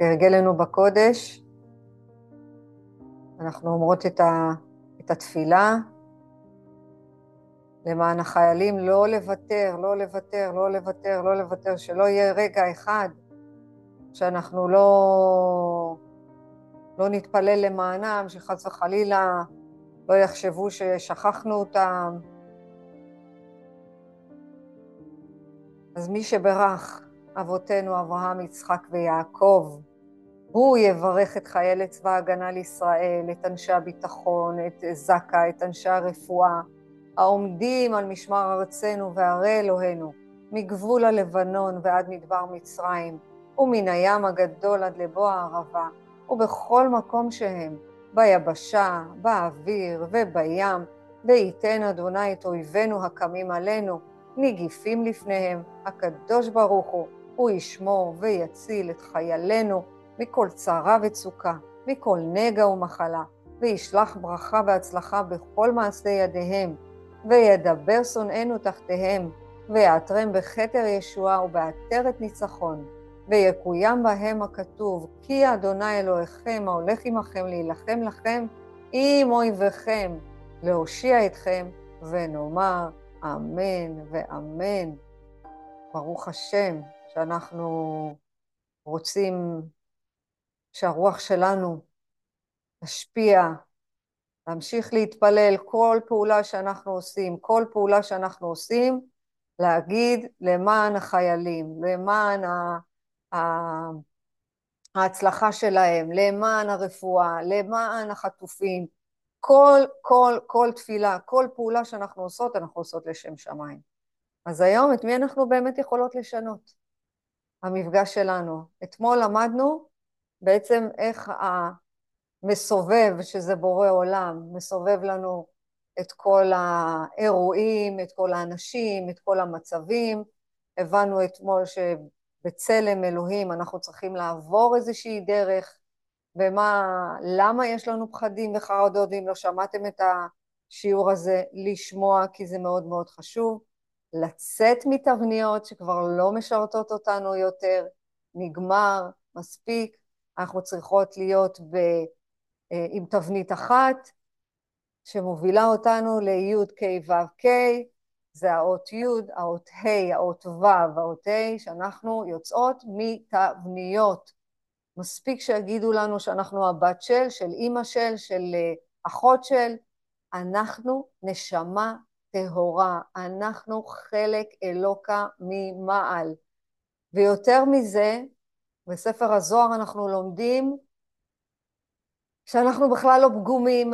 כהרגלנו בקודש, אנחנו אומרות את, ה, את התפילה למען החיילים לא לוותר, לא לוותר, לא לוותר, לא לוותר, שלא יהיה רגע אחד שאנחנו לא, לא נתפלל למענם, שחס וחלילה לא יחשבו ששכחנו אותם. אז מי שברך אבותינו אברהם, יצחק ויעקב, הוא יברך את חיילי צבא ההגנה לישראל, את אנשי הביטחון, את זק"א, את אנשי הרפואה, העומדים על משמר ארצנו וערי אלוהינו, מגבול הלבנון ועד מדבר מצרים, ומן הים הגדול עד לבוא הערבה, ובכל מקום שהם, ביבשה, באוויר ובים, וייתן אדוני את אויבינו הקמים עלינו, נגיפים לפניהם, הקדוש ברוך הוא, הוא ישמור ויציל את חיילינו מכל צרה וצוקה, מכל נגע ומחלה, וישלח ברכה והצלחה בכל מעשי ידיהם, וידבר שונאינו תחתיהם, ויעטרם בכתר ישועה ובעטרת ניצחון, ויקוים בהם הכתוב, כי אדוני אלוהיכם ההולך עמכם להילחם לכם עם אויביכם, להושיע אתכם, ונאמר אמן ואמן. ברוך השם שאנחנו רוצים שהרוח שלנו תשפיע, להמשיך להתפלל כל פעולה שאנחנו עושים, כל פעולה שאנחנו עושים, להגיד למען החיילים, למען ה... ה... ההצלחה שלהם, למען הרפואה, למען החטופים. כל, כל, כל תפילה, כל פעולה שאנחנו עושות, אנחנו עושות לשם שמיים. אז היום את מי אנחנו באמת יכולות לשנות? המפגש שלנו. אתמול למדנו בעצם איך המסובב, שזה בורא עולם, מסובב לנו את כל האירועים, את כל האנשים, את כל המצבים. הבנו אתמול שבצלם אלוהים אנחנו צריכים לעבור איזושהי דרך, ומה, למה יש לנו פחדים וחרדות, ואם לא שמעתם את השיעור הזה, לשמוע, כי זה מאוד מאוד חשוב. לצאת מתבניות שכבר לא משרתות אותנו יותר, נגמר, מספיק, אנחנו צריכות להיות ב, אה, עם תבנית אחת שמובילה אותנו ל-י' כ' ו' כ', זה האות י', האות ה', האות ו', האות ה', שאנחנו יוצאות מתבניות. מספיק שיגידו לנו שאנחנו הבת של, של אימא של, של אה, אחות של, אנחנו נשמה טהורה, אנחנו חלק אלוקה ממעל. ויותר מזה, בספר הזוהר אנחנו לומדים שאנחנו בכלל לא פגומים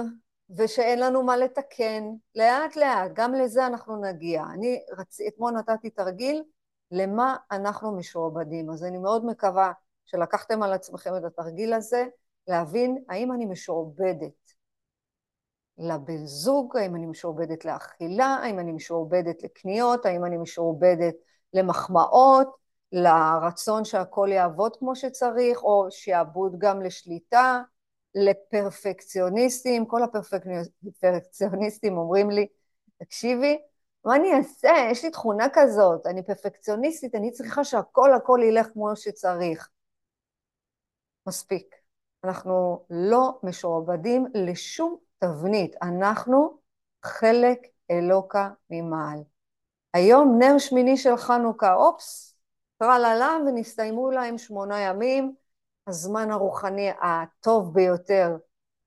ושאין לנו מה לתקן. לאט לאט, גם לזה אנחנו נגיע. אני רצ... אתמול נתתי תרגיל למה אנחנו משועבדים. אז אני מאוד מקווה שלקחתם על עצמכם את התרגיל הזה, להבין האם אני משועבדת לבן זוג, האם אני משועבדת לאכילה, האם אני משועבדת לקניות, האם אני משועבדת למחמאות, לרצון שהכל יעבוד כמו שצריך, או שיעבוד גם לשליטה, לפרפקציוניסטים, כל הפרפקציוניסטים אומרים לי, תקשיבי, מה אני אעשה? יש לי תכונה כזאת, אני פרפקציוניסטית, אני צריכה שהכל הכל ילך כמו שצריך. מספיק. אנחנו לא משועבדים לשום תבנית, אנחנו חלק אלוקה ממעל. היום נר שמיני של חנוכה, אופס, טרללה ונסתיימו להם שמונה ימים, הזמן הרוחני הטוב ביותר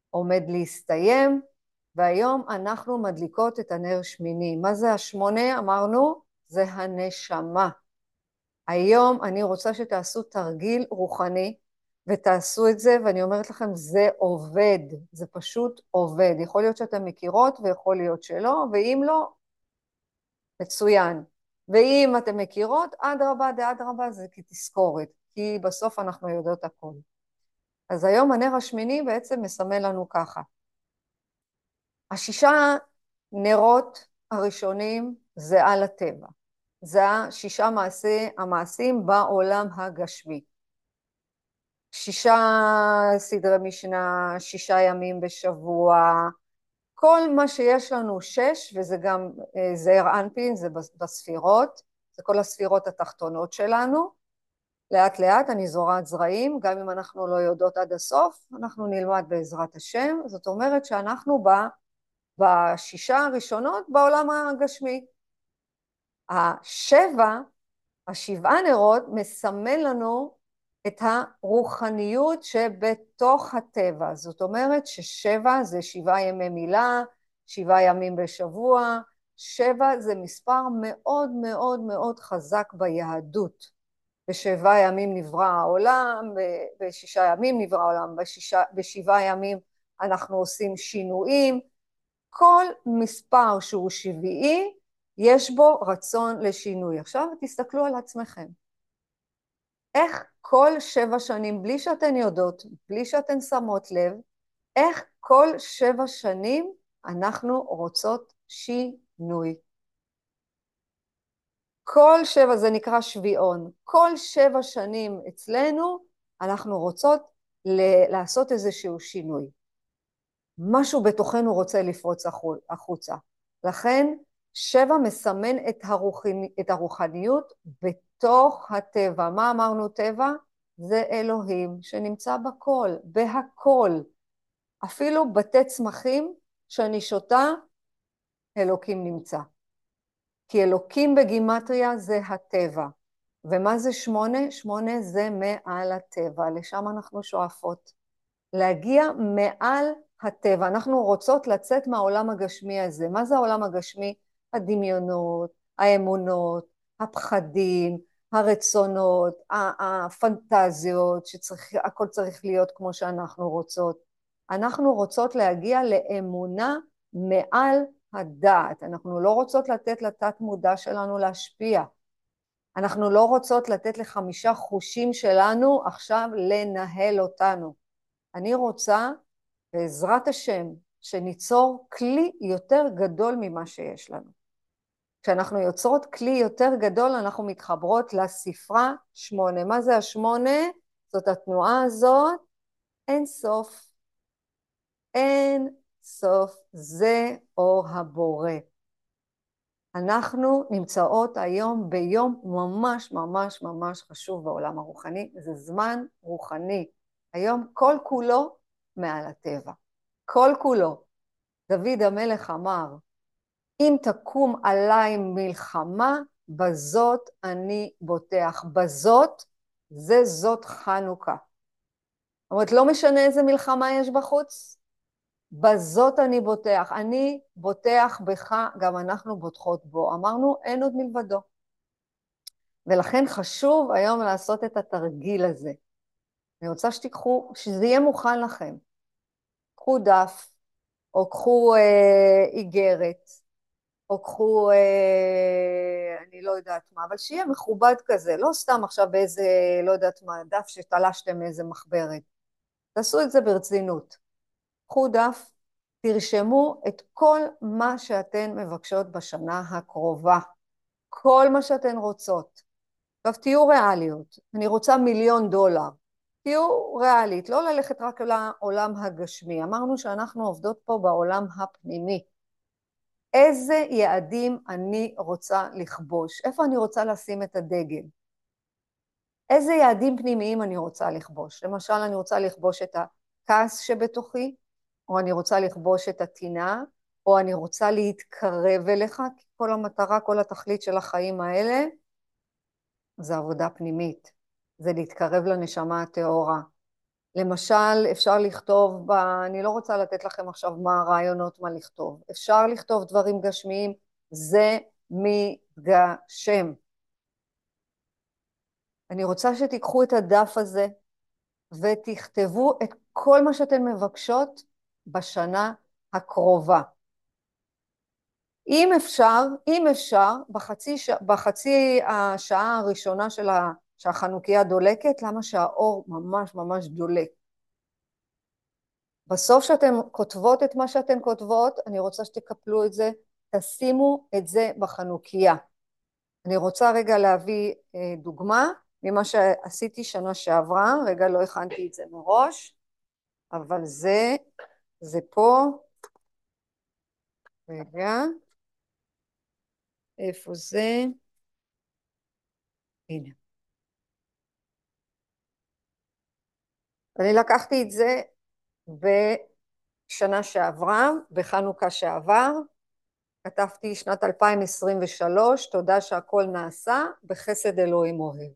עומד להסתיים, והיום אנחנו מדליקות את הנר שמיני. מה זה השמונה? אמרנו, זה הנשמה. היום אני רוצה שתעשו תרגיל רוחני ותעשו את זה, ואני אומרת לכם, זה עובד, זה פשוט עובד. יכול להיות שאתן מכירות ויכול להיות שלא, ואם לא, מצוין. ואם אתן מכירות, אדרבה דאדרבה זה כתזכורת, כי בסוף אנחנו יודעות הכל. אז היום הנר השמיני בעצם מסמל לנו ככה. השישה נרות הראשונים זה על הטבע. זה השישה מעשי, המעשים בעולם הגשמי. שישה סדרי משנה, שישה ימים בשבוע, כל מה שיש לנו שש, וזה גם זעיר אנפין, זה בספירות, זה כל הספירות התחתונות שלנו, לאט לאט אני זורעת זרעים, גם אם אנחנו לא יודעות עד הסוף, אנחנו נלמד בעזרת השם. זאת אומרת שאנחנו ב, בשישה הראשונות בעולם הגשמי. השבע, השבעה נרות, מסמל לנו את הרוחניות שבתוך הטבע. זאת אומרת ששבע זה שבעה ימי מילה, שבעה ימים בשבוע, שבע זה מספר מאוד מאוד מאוד חזק ביהדות. בשבעה ימים נברא העולם, בשישה ימים נברא העולם, בשבעה ימים אנחנו עושים שינויים. כל מספר שהוא שביעי, יש בו רצון לשינוי. עכשיו תסתכלו על עצמכם. איך כל שבע שנים, בלי שאתן יודעות, בלי שאתן שמות לב, איך כל שבע שנים אנחנו רוצות שינוי. כל שבע, זה נקרא שביעון, כל שבע שנים אצלנו אנחנו רוצות ל- לעשות איזשהו שינוי. משהו בתוכנו רוצה לפרוץ החוצה. לכן שבע מסמן את, הרוחני, את הרוחניות בתוך הטבע. מה אמרנו טבע? זה אלוהים שנמצא בכל, בהכל. אפילו בתי צמחים שאני שותה, אלוקים נמצא. כי אלוקים בגימטריה זה הטבע. ומה זה שמונה? שמונה זה מעל הטבע, לשם אנחנו שואפות. להגיע מעל הטבע. אנחנו רוצות לצאת מהעולם הגשמי הזה. מה זה העולם הגשמי? הדמיונות, האמונות, הפחדים, הרצונות, הפנטזיות, שהכל צריך להיות כמו שאנחנו רוצות. אנחנו רוצות להגיע לאמונה מעל הדעת. אנחנו לא רוצות לתת לתת מודע שלנו להשפיע. אנחנו לא רוצות לתת לחמישה חושים שלנו עכשיו לנהל אותנו. אני רוצה, בעזרת השם, שניצור כלי יותר גדול ממה שיש לנו. כשאנחנו יוצרות כלי יותר גדול, אנחנו מתחברות לספרה שמונה. מה זה השמונה? זאת התנועה הזאת, אין סוף. אין סוף זה אור הבורא. אנחנו נמצאות היום ביום ממש ממש ממש חשוב בעולם הרוחני, זה זמן רוחני. היום כל כולו מעל הטבע. כל כולו. דוד המלך אמר, אם תקום עליי מלחמה, בזאת אני בוטח. בזאת זה זאת חנוכה. זאת אומרת, לא משנה איזה מלחמה יש בחוץ, בזאת אני בוטח. אני בוטח בך, גם אנחנו בוטחות בו. אמרנו, אין עוד מלבדו. ולכן חשוב היום לעשות את התרגיל הזה. אני רוצה שתיקחו, שזה יהיה מוכן לכם. קחו דף, או קחו אה, איגרת, או קחו, אה, אני לא יודעת מה, אבל שיהיה מכובד כזה, לא סתם עכשיו באיזה, לא יודעת מה, דף שתלשתם מאיזה מחברת. תעשו את זה ברצינות. קחו דף, תרשמו את כל מה שאתן מבקשות בשנה הקרובה. כל מה שאתן רוצות. עכשיו תהיו ריאליות, אני רוצה מיליון דולר. תהיו ריאלית, לא ללכת רק לעולם הגשמי. אמרנו שאנחנו עובדות פה בעולם הפנימי. איזה יעדים אני רוצה לכבוש? איפה אני רוצה לשים את הדגל? איזה יעדים פנימיים אני רוצה לכבוש? למשל, אני רוצה לכבוש את הכעס שבתוכי, או אני רוצה לכבוש את הטינה, או אני רוצה להתקרב אליך, כי כל המטרה, כל התכלית של החיים האלה זה עבודה פנימית, זה להתקרב לנשמה הטהורה. למשל, אפשר לכתוב, ב... אני לא רוצה לתת לכם עכשיו מה הרעיונות מה לכתוב, אפשר לכתוב דברים גשמיים, זה מתגשם. אני רוצה שתיקחו את הדף הזה ותכתבו את כל מה שאתן מבקשות בשנה הקרובה. אם אפשר, אם אפשר, בחצי. בחצי השעה הראשונה של ה... שהחנוכיה דולקת, למה שהאור ממש ממש דולק. בסוף שאתן כותבות את מה שאתן כותבות, אני רוצה שתקפלו את זה, תשימו את זה בחנוכיה. אני רוצה רגע להביא אה, דוגמה ממה שעשיתי שנה שעברה, רגע לא הכנתי את זה מראש, אבל זה, זה פה, רגע, איפה זה? הנה. אני לקחתי את זה בשנה שעברה, בחנוכה שעבר, כתבתי שנת 2023, תודה שהכל נעשה בחסד אלוהים אוהב.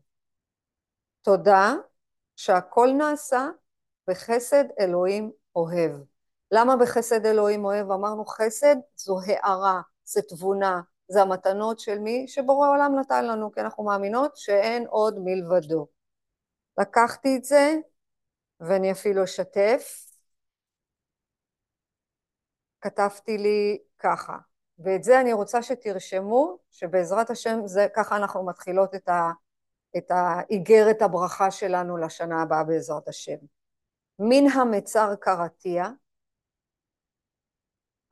תודה שהכל נעשה בחסד אלוהים אוהב. למה בחסד אלוהים אוהב? אמרנו חסד זו הערה, זה תבונה, זה המתנות של מי שבורא עולם נתן לנו, כי אנחנו מאמינות שאין עוד מלבדו. לקחתי את זה, ואני אפילו אשתף. כתבתי לי ככה, ואת זה אני רוצה שתרשמו, שבעזרת השם זה, ככה אנחנו מתחילות את, ה, את האיגרת הברכה שלנו לשנה הבאה בעזרת השם. מן המצר קרתיה,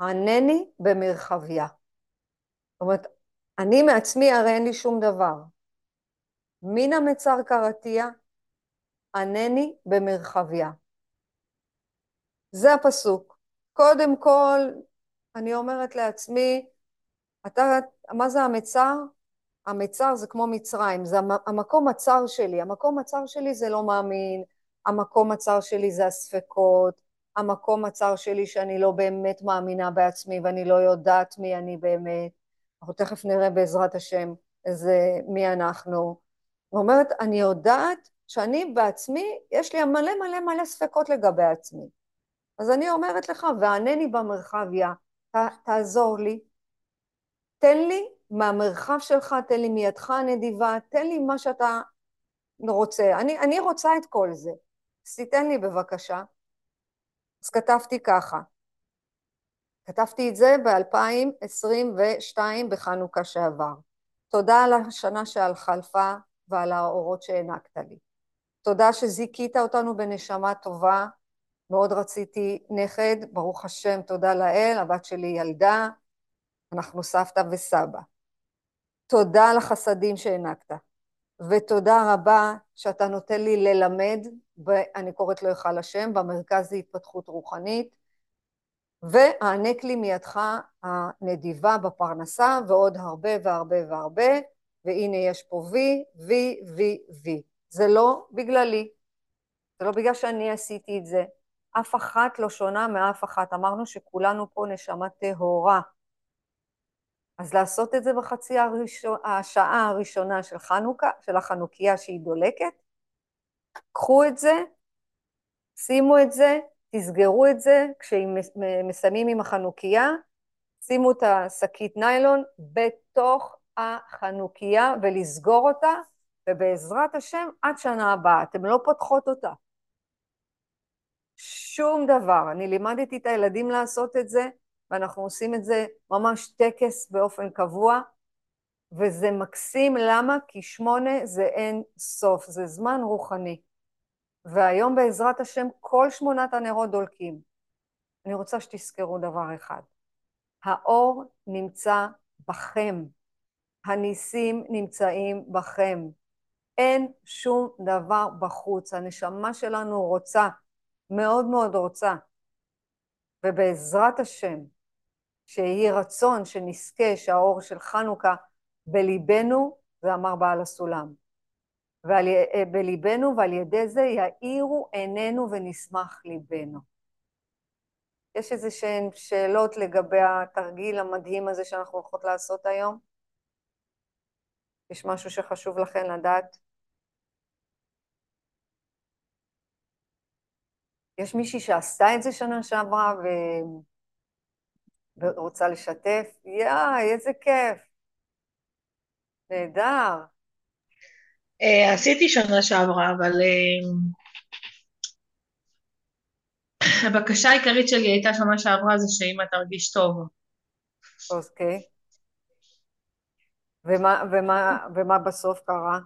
ענני במרחביה. זאת אומרת, אני מעצמי הרי אין לי שום דבר. מן המצר קרתיה, ענני במרחביה. זה הפסוק. קודם כל, אני אומרת לעצמי, אתה, מה זה המצר? המצר זה כמו מצרים, זה המקום הצר שלי. המקום הצר שלי זה לא מאמין, המקום הצר שלי זה הספקות, המקום הצר שלי שאני לא באמת מאמינה בעצמי ואני לא יודעת מי אני באמת. אנחנו תכף נראה בעזרת השם איזה, מי אנחנו. היא אומרת, אני יודעת שאני בעצמי, יש לי מלא מלא מלא ספקות לגבי עצמי. אז אני אומרת לך, וענני במרחביה, תעזור לי, תן לי מהמרחב שלך, תן לי מידך הנדיבה, תן לי מה שאתה רוצה. אני, אני רוצה את כל זה. אז תיתן לי בבקשה. אז כתבתי ככה, כתבתי את זה ב-2022 בחנוכה שעבר. תודה על השנה שעל חלפה ועל האורות שהענקת לי. תודה שזיכית אותנו בנשמה טובה, מאוד רציתי נכד, ברוך השם, תודה לאל, הבת שלי ילדה, אנחנו סבתא וסבא. תודה על החסדים שהענקת, ותודה רבה שאתה נותן לי ללמד, ואני קוראת לו היכל השם, במרכז להתפתחות רוחנית, והענק לי מידך הנדיבה בפרנסה, ועוד הרבה והרבה והרבה, והנה יש פה וי, וי, וי, וי. זה לא בגללי, זה לא בגלל שאני עשיתי את זה. אף אחת לא שונה מאף אחת. אמרנו שכולנו פה נשמה טהורה. אז לעשות את זה בחצי הראשון, השעה הראשונה של חנוכה, של החנוכיה שהיא דולקת, קחו את זה, שימו את זה, תסגרו את זה, כשמסיימים עם החנוכיה, שימו את השקית ניילון בתוך החנוכיה ולסגור אותה, ובעזרת השם עד שנה הבאה. אתם לא פותחות אותה. שום דבר. אני לימדתי את הילדים לעשות את זה, ואנחנו עושים את זה ממש טקס באופן קבוע, וזה מקסים, למה? כי שמונה זה אין סוף, זה זמן רוחני. והיום בעזרת השם כל שמונת הנרות דולקים. אני רוצה שתזכרו דבר אחד, האור נמצא בכם, הניסים נמצאים בכם, אין שום דבר בחוץ, הנשמה שלנו רוצה, מאוד מאוד רוצה, ובעזרת השם, שיהי רצון שנזכה שהאור של חנוכה בליבנו, זה אמר בעל הסולם, ועל, אה, בליבנו ועל ידי זה יאירו עינינו ונשמח ליבנו. יש איזה שהן שאלות לגבי התרגיל המדהים הזה שאנחנו הולכות לעשות היום? יש משהו שחשוב לכן לדעת? יש מישהי שעשתה את זה שנה שעברה ו... ורוצה לשתף? יאי, איזה כיף. נהדר. Uh, עשיתי שנה שעברה, אבל uh, הבקשה העיקרית שלי הייתה שנה שעברה זה שאמא תרגיש טוב. אוקיי. ומה, ומה, ומה בסוף קרה?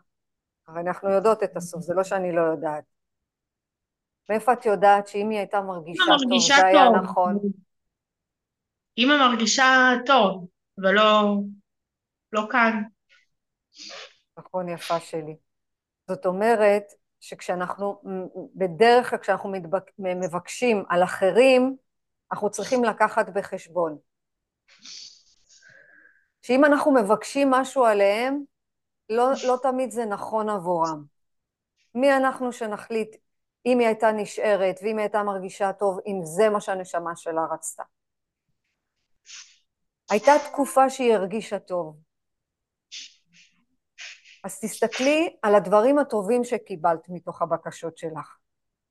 הרי אנחנו יודעות את הסוף, זה לא שאני לא יודעת. מאיפה את יודעת שאם היא הייתה מרגישה, מרגישה טוב, זה היה נכון? אמא מרגישה טוב, ולא לא כאן. נכון, יפה שלי. זאת אומרת שכשאנחנו, בדרך כלל כשאנחנו מתבק, מבקשים על אחרים, אנחנו צריכים לקחת בחשבון. שאם אנחנו מבקשים משהו עליהם, לא, לא תמיד זה נכון עבורם. מי אנחנו שנחליט אם היא הייתה נשארת ואם היא הייתה מרגישה טוב, אם זה מה שהנשמה שלה רצתה. הייתה תקופה שהיא הרגישה טוב. אז תסתכלי על הדברים הטובים שקיבלת מתוך הבקשות שלך,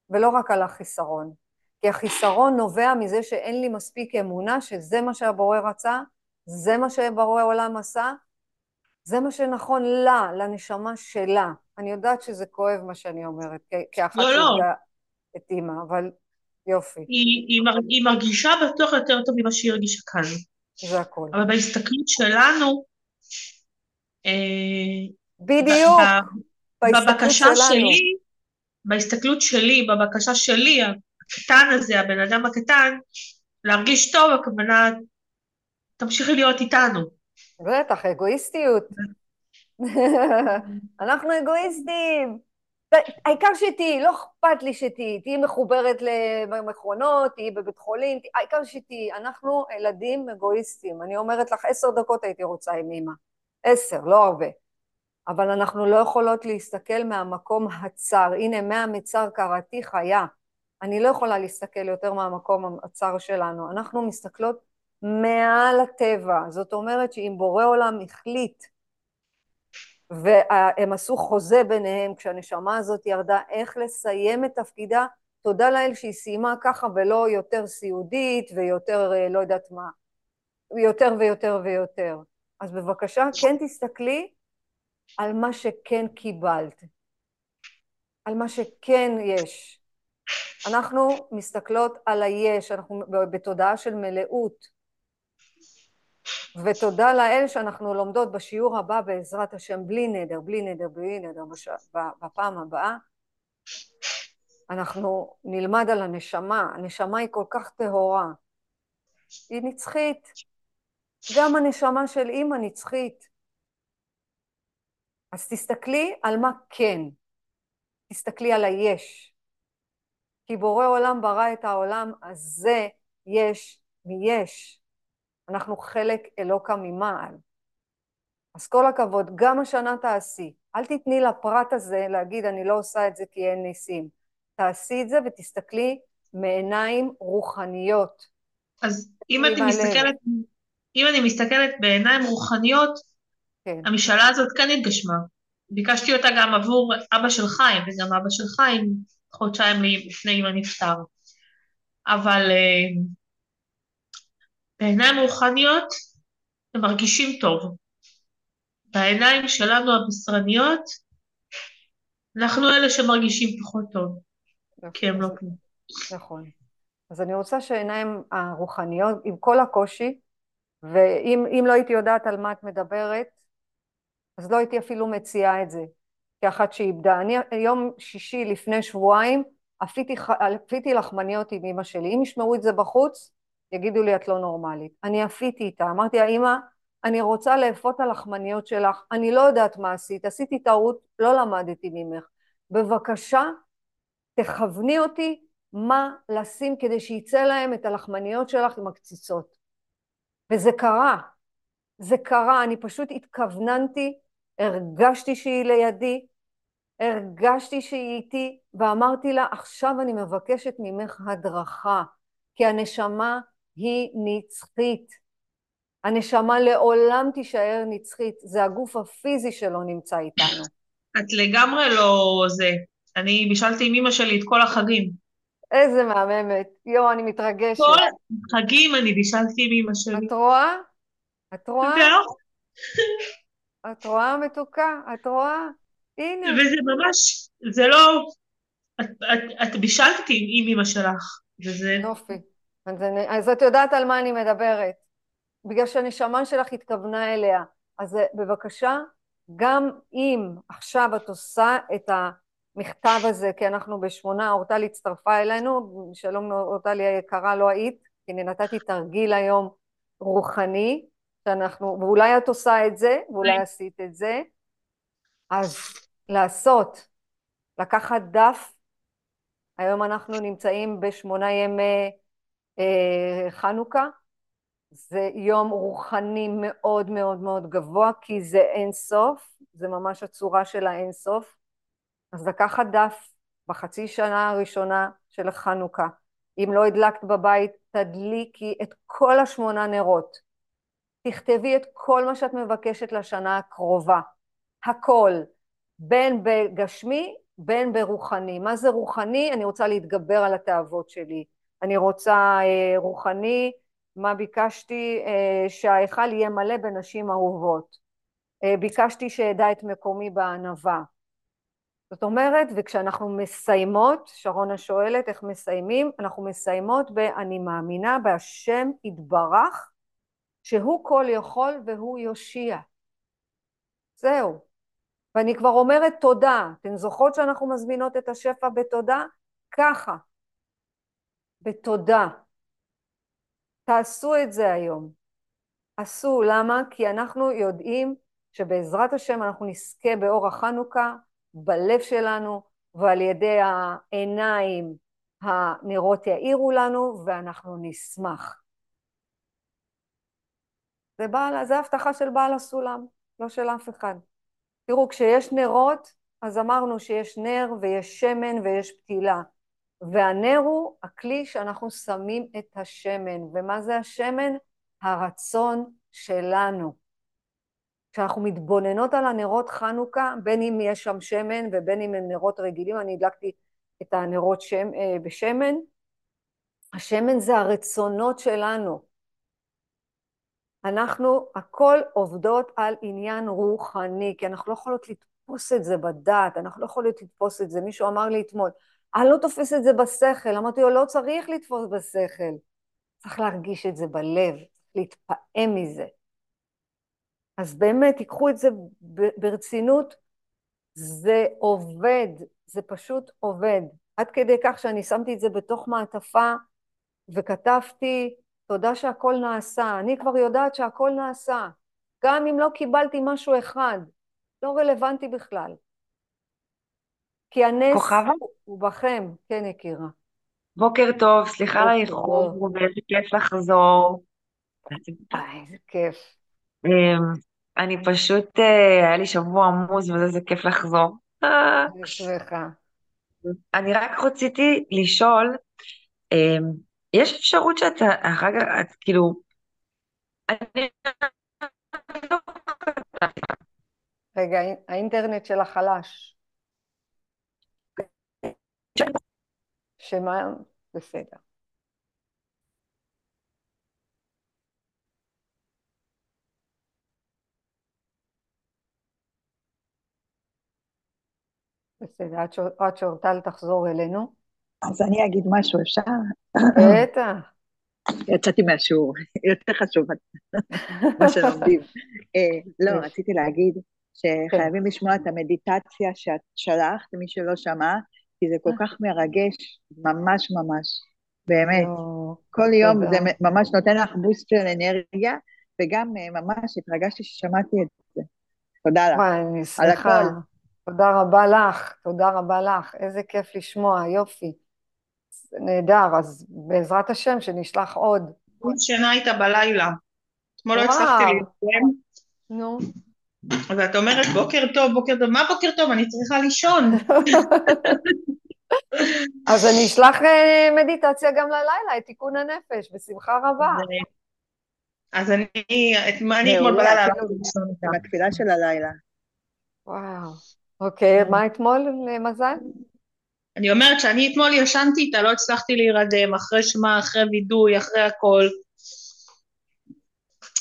ולא רק על החיסרון. כי החיסרון נובע מזה שאין לי מספיק אמונה שזה מה שהבורא רצה, זה מה שבורא עולם עשה, זה מה שנכון לה, לנשמה שלה. אני יודעת שזה כואב מה שאני אומרת, כאחת לא, לא. את אימא, אבל יופי. היא, היא, מר, היא מרגישה בטוח יותר טוב ממה שהיא הרגישה כאן. זה הכול. אבל בהסתכלות שלנו, אה, בדיוק, ב, בבקשה שלנו. שלי, בהסתכלות שלי, בבקשה שלי, הקטן הזה, הבן אדם הקטן, להרגיש טוב, הכוונה, תמשיכי להיות איתנו. בטח, אגואיסטיות. אנחנו אגואיסטים. העיקר שתהיי, לא אכפת לי שתהיי, תהיי מחוברת למכונות, תהיי בבית חולים, העיקר שתהיי. אנחנו ילדים אגואיסטים. אני אומרת לך, עשר דקות הייתי רוצה עם אימא. עשר, לא הרבה. אבל אנחנו לא יכולות להסתכל מהמקום הצר. הנה, מהמצר קראתי חיה. אני לא יכולה להסתכל יותר מהמקום הצר שלנו. אנחנו מסתכלות מעל הטבע. זאת אומרת שאם בורא עולם החליט והם עשו חוזה ביניהם כשהנשמה הזאת ירדה איך לסיים את תפקידה, תודה לאל שהיא סיימה ככה ולא יותר סיעודית ויותר אה, לא יודעת מה, יותר ויותר ויותר. אז בבקשה כן תסתכלי על מה שכן קיבלת, על מה שכן יש. אנחנו מסתכלות על היש, אנחנו בתודעה של מלאות. ותודה לאל שאנחנו לומדות בשיעור הבא בעזרת השם בלי נדר, בלי נדר, בלי נדר, בש... בפעם הבאה. אנחנו נלמד על הנשמה, הנשמה היא כל כך טהורה, היא נצחית. גם הנשמה של אימא נצחית. אז תסתכלי על מה כן, תסתכלי על היש. כי בורא עולם ברא את העולם הזה יש מיש. אנחנו חלק אלוקה ממעל. אז כל הכבוד, גם השנה תעשי. אל תתני לפרט הזה להגיד אני לא עושה את זה כי אין ניסים. תעשי את זה ותסתכלי מעיניים רוחניות. אז אם אני מסתכלת, אם אני מסתכלת בעיניים רוחניות, כן. המשאלה הזאת כן התגשמה. ביקשתי אותה גם עבור אבא של חיים, וגם אבא של חיים חודשיים לפני אמא נפטר. אבל בעיניים רוחניות הם מרגישים טוב. בעיניים שלנו הבשרניות, אנחנו אלה שמרגישים פחות טוב, כי הם לא פה. נכון. אז אני רוצה שהעיניים הרוחניות, עם כל הקושי, ואם לא הייתי יודעת על מה את מדברת, אז לא הייתי אפילו מציעה את זה, כאחת שאיבדה. אני יום שישי לפני שבועיים אפיתי, אפיתי לחמניות עם אמא שלי. אם ישמעו את זה בחוץ, יגידו לי את לא נורמלית. אני אפיתי איתה, אמרתי לה אמא, אני רוצה לאפות הלחמניות שלך, אני לא יודעת מה עשית, עשיתי טעות, לא למדתי ממך. בבקשה, תכווני אותי מה לשים כדי שיצא להם את הלחמניות שלך עם הקציצות. וזה קרה, זה קרה, אני פשוט התכווננתי, הרגשתי שהיא לידי, הרגשתי שהיא איתי, ואמרתי לה, עכשיו אני מבקשת ממך הדרכה, כי הנשמה היא נצחית. הנשמה לעולם תישאר נצחית, זה הגוף הפיזי שלו נמצא איתנו. את לגמרי לא זה. אני בישלתי עם אמא שלי את כל החגים. איזה מהממת. יואו, אני מתרגשת. כל חגים אני בישלתי עם אמא שלי. את רואה? את רואה? את רואה מתוקה? את רואה? הנה. וזה ממש, זה לא... את, את, את בישלת עם אמא שלך, וזה... יופי. אז, אני, אז את יודעת על מה אני מדברת. בגלל שהנשמה שלך התכוונה אליה. אז בבקשה, גם אם עכשיו את עושה את המכתב הזה, כי אנחנו בשמונה, אורטל הצטרפה אלינו, שלום אורטל היקרה, לא היית, כי אני נתתי תרגיל היום רוחני, שאנחנו, ואולי את עושה את זה, ואולי עשית את זה, אז לעשות, לקחת דף, היום אנחנו נמצאים בשמונה ימי חנוכה, זה יום רוחני מאוד מאוד מאוד גבוה, כי זה אין סוף, זה ממש הצורה של האין סוף. אז לקחת דף בחצי שנה הראשונה של חנוכה. אם לא הדלקת בבית, תדליקי את כל השמונה נרות. תכתבי את כל מה שאת מבקשת לשנה הקרובה. הכל. בין בגשמי, בין ברוחני. מה זה רוחני? אני רוצה להתגבר על התאוות שלי. אני רוצה אה, רוחני, מה ביקשתי? אה, שההיכל יהיה מלא בנשים אהובות. אה, ביקשתי שאדע את מקומי בענווה. זאת אומרת, וכשאנחנו מסיימות, שרונה שואלת איך מסיימים, אנחנו מסיימות ב"אני מאמינה בהשם יתברך, שהוא כל יכול והוא יושיע". זהו. ואני כבר אומרת תודה. אתן זוכרות שאנחנו מזמינות את השפע בתודה? ככה. בתודה. תעשו את זה היום. עשו, למה? כי אנחנו יודעים שבעזרת השם אנחנו נזכה באור החנוכה בלב שלנו ועל ידי העיניים הנרות יאירו לנו ואנחנו נשמח. זה, בעל, זה הבטחה של בעל הסולם, לא של אף אחד. תראו, כשיש נרות, אז אמרנו שיש נר ויש שמן ויש פתילה. והנר הוא הכלי שאנחנו שמים את השמן. ומה זה השמן? הרצון שלנו. כשאנחנו מתבוננות על הנרות חנוכה, בין אם יש שם שמן ובין אם הם נרות רגילים, אני הדלקתי את הנרות שם, אה, בשמן, השמן זה הרצונות שלנו. אנחנו הכל עובדות על עניין רוחני, כי אנחנו לא יכולות לתפוס את זה בדעת, אנחנו לא יכולות לתפוס את זה. מישהו אמר לי אתמול, אני לא תופס את זה בשכל. אמרתי לו, לא צריך לתפוס בשכל, צריך להרגיש את זה בלב, להתפעם מזה. אז באמת, תיקחו את זה ברצינות, זה עובד, זה פשוט עובד. עד כדי כך שאני שמתי את זה בתוך מעטפה וכתבתי, תודה שהכל נעשה. אני כבר יודעת שהכל נעשה. גם אם לא קיבלתי משהו אחד, לא רלוונטי בכלל. כי הנס כוכבה? הוא בכם, כן יקירה. בוקר טוב, סליחה על האיחור, ואיזה כיף לחזור. איזה כיף. אמ, אני פשוט, אה, היה לי שבוע עמוס וזה כיף לחזור. אני רק רציתי לשאול, אמ, יש אפשרות שאתה, אחר כך, את כאילו, אני... רגע, האינטרנט שלה חלש. שמה? בסדר. בסדר, עד שאורטל תחזור אלינו. אז אני אגיד משהו, אפשר? בטח. יצאתי מהשיעור, יותר חשוב מה שלומדים. אה, לא, רציתי להגיד שחייבים כן. לשמוע את המדיטציה שאת שלחת, מי שלא שמע, כי זה כל אה. כך מרגש, ממש ממש, באמת. כל יום זה ממש נותן לך בוסט של אנרגיה, וגם אה, ממש התרגשתי ששמעתי את זה. תודה לך. אני שמחה. תודה רבה לך, תודה רבה לך, איזה כיף לשמוע, יופי. נהדר, אז בעזרת השם שנשלח עוד. שינה איתה בלילה. אתמול לא הצלחתי להתקיים. נו. ואת אומרת בוקר טוב, בוקר טוב, מה בוקר טוב? אני צריכה לישון. אז אני אשלח אה, מדיטציה גם ללילה, את תיקון הנפש, בשמחה רבה. אז אני, אני אתמול בלילה. בתפילה של הלילה. וואו. אוקיי, מה אתמול, מזל? אני אומרת שאני אתמול ישנתי איתה, לא הצלחתי להירדם, אחרי שמע, אחרי וידוי, אחרי הכל.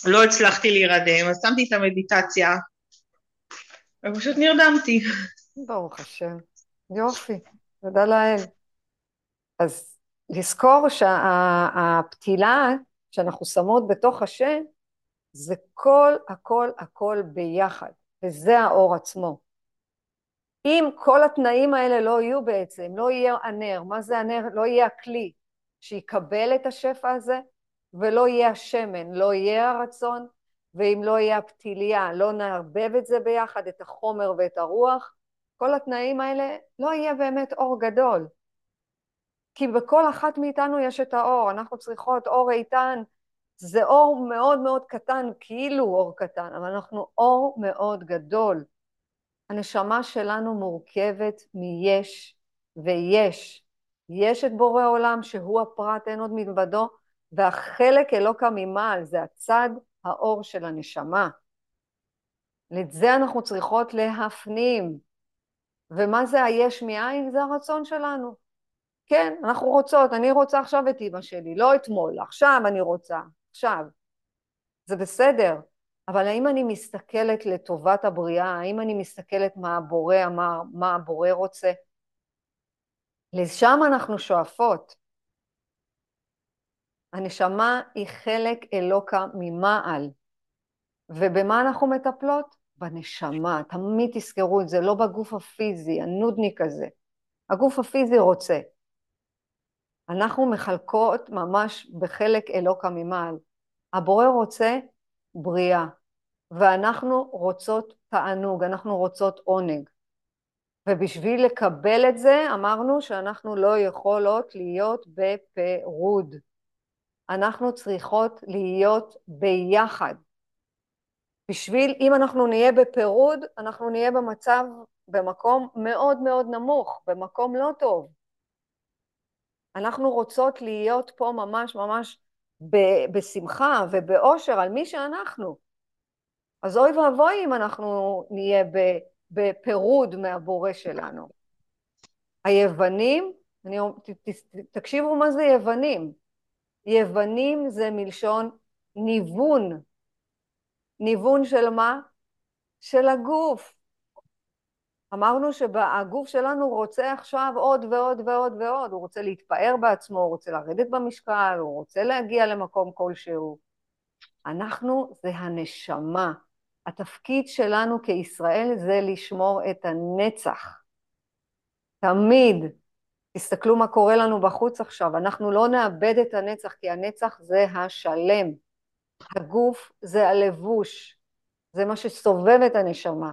לא הצלחתי להירדם, אז שמתי את המדיטציה, ופשוט נרדמתי. ברוך השם. יופי, תודה לאל. אז לזכור שהפתילה שאנחנו שמות בתוך השם, זה כל הכל הכל ביחד, וזה האור עצמו. אם כל התנאים האלה לא יהיו בעצם, לא יהיה הנר, מה זה הנר? לא יהיה הכלי שיקבל את השפע הזה, ולא יהיה השמן, לא יהיה הרצון, ואם לא יהיה הפתיליה, לא נערבב את זה ביחד, את החומר ואת הרוח, כל התנאים האלה, לא יהיה באמת אור גדול. כי בכל אחת מאיתנו יש את האור, אנחנו צריכות אור איתן, זה אור מאוד מאוד קטן, כאילו אור קטן, אבל אנחנו אור מאוד גדול. הנשמה שלנו מורכבת מיש ויש. יש את בורא עולם שהוא הפרט אין עוד מלבדו, והחלק אלוקא ממעל זה הצד האור של הנשמה. את זה אנחנו צריכות להפנים. ומה זה היש מאין? זה הרצון שלנו. כן, אנחנו רוצות, אני רוצה עכשיו את אימא שלי, לא אתמול, עכשיו אני רוצה, עכשיו. זה בסדר, אבל האם אני מסתכלת לטובת הבריאה? האם אני מסתכלת מה הבורא אמר, מה הבורא רוצה? לשם אנחנו שואפות. הנשמה היא חלק אלוקה ממעל. ובמה אנחנו מטפלות? בנשמה. תמיד תזכרו את זה, לא בגוף הפיזי, הנודניק הזה. הגוף הפיזי רוצה. אנחנו מחלקות ממש בחלק אלוקה ממעל. הבורא רוצה בריאה, ואנחנו רוצות תענוג, אנחנו רוצות עונג. ובשביל לקבל את זה אמרנו שאנחנו לא יכולות להיות בפירוד. אנחנו צריכות להיות ביחד. בשביל, אם אנחנו נהיה בפירוד, אנחנו נהיה במצב, במקום מאוד מאוד נמוך, במקום לא טוב. אנחנו רוצות להיות פה ממש ממש בשמחה ובאושר על מי שאנחנו. אז אוי ואבוי אם אנחנו נהיה בפירוד מהבורא שלנו. היוונים, אני, תקשיבו מה זה יוונים. יוונים זה מלשון ניוון. ניוון של מה? של הגוף. אמרנו שהגוף שלנו רוצה עכשיו עוד ועוד ועוד ועוד, הוא רוצה להתפאר בעצמו, הוא רוצה לרדת במשקל, הוא רוצה להגיע למקום כלשהו. אנחנו זה הנשמה. התפקיד שלנו כישראל זה לשמור את הנצח. תמיד. תסתכלו מה קורה לנו בחוץ עכשיו, אנחנו לא נאבד את הנצח, כי הנצח זה השלם. הגוף זה הלבוש, זה מה שסובב את הנשמה.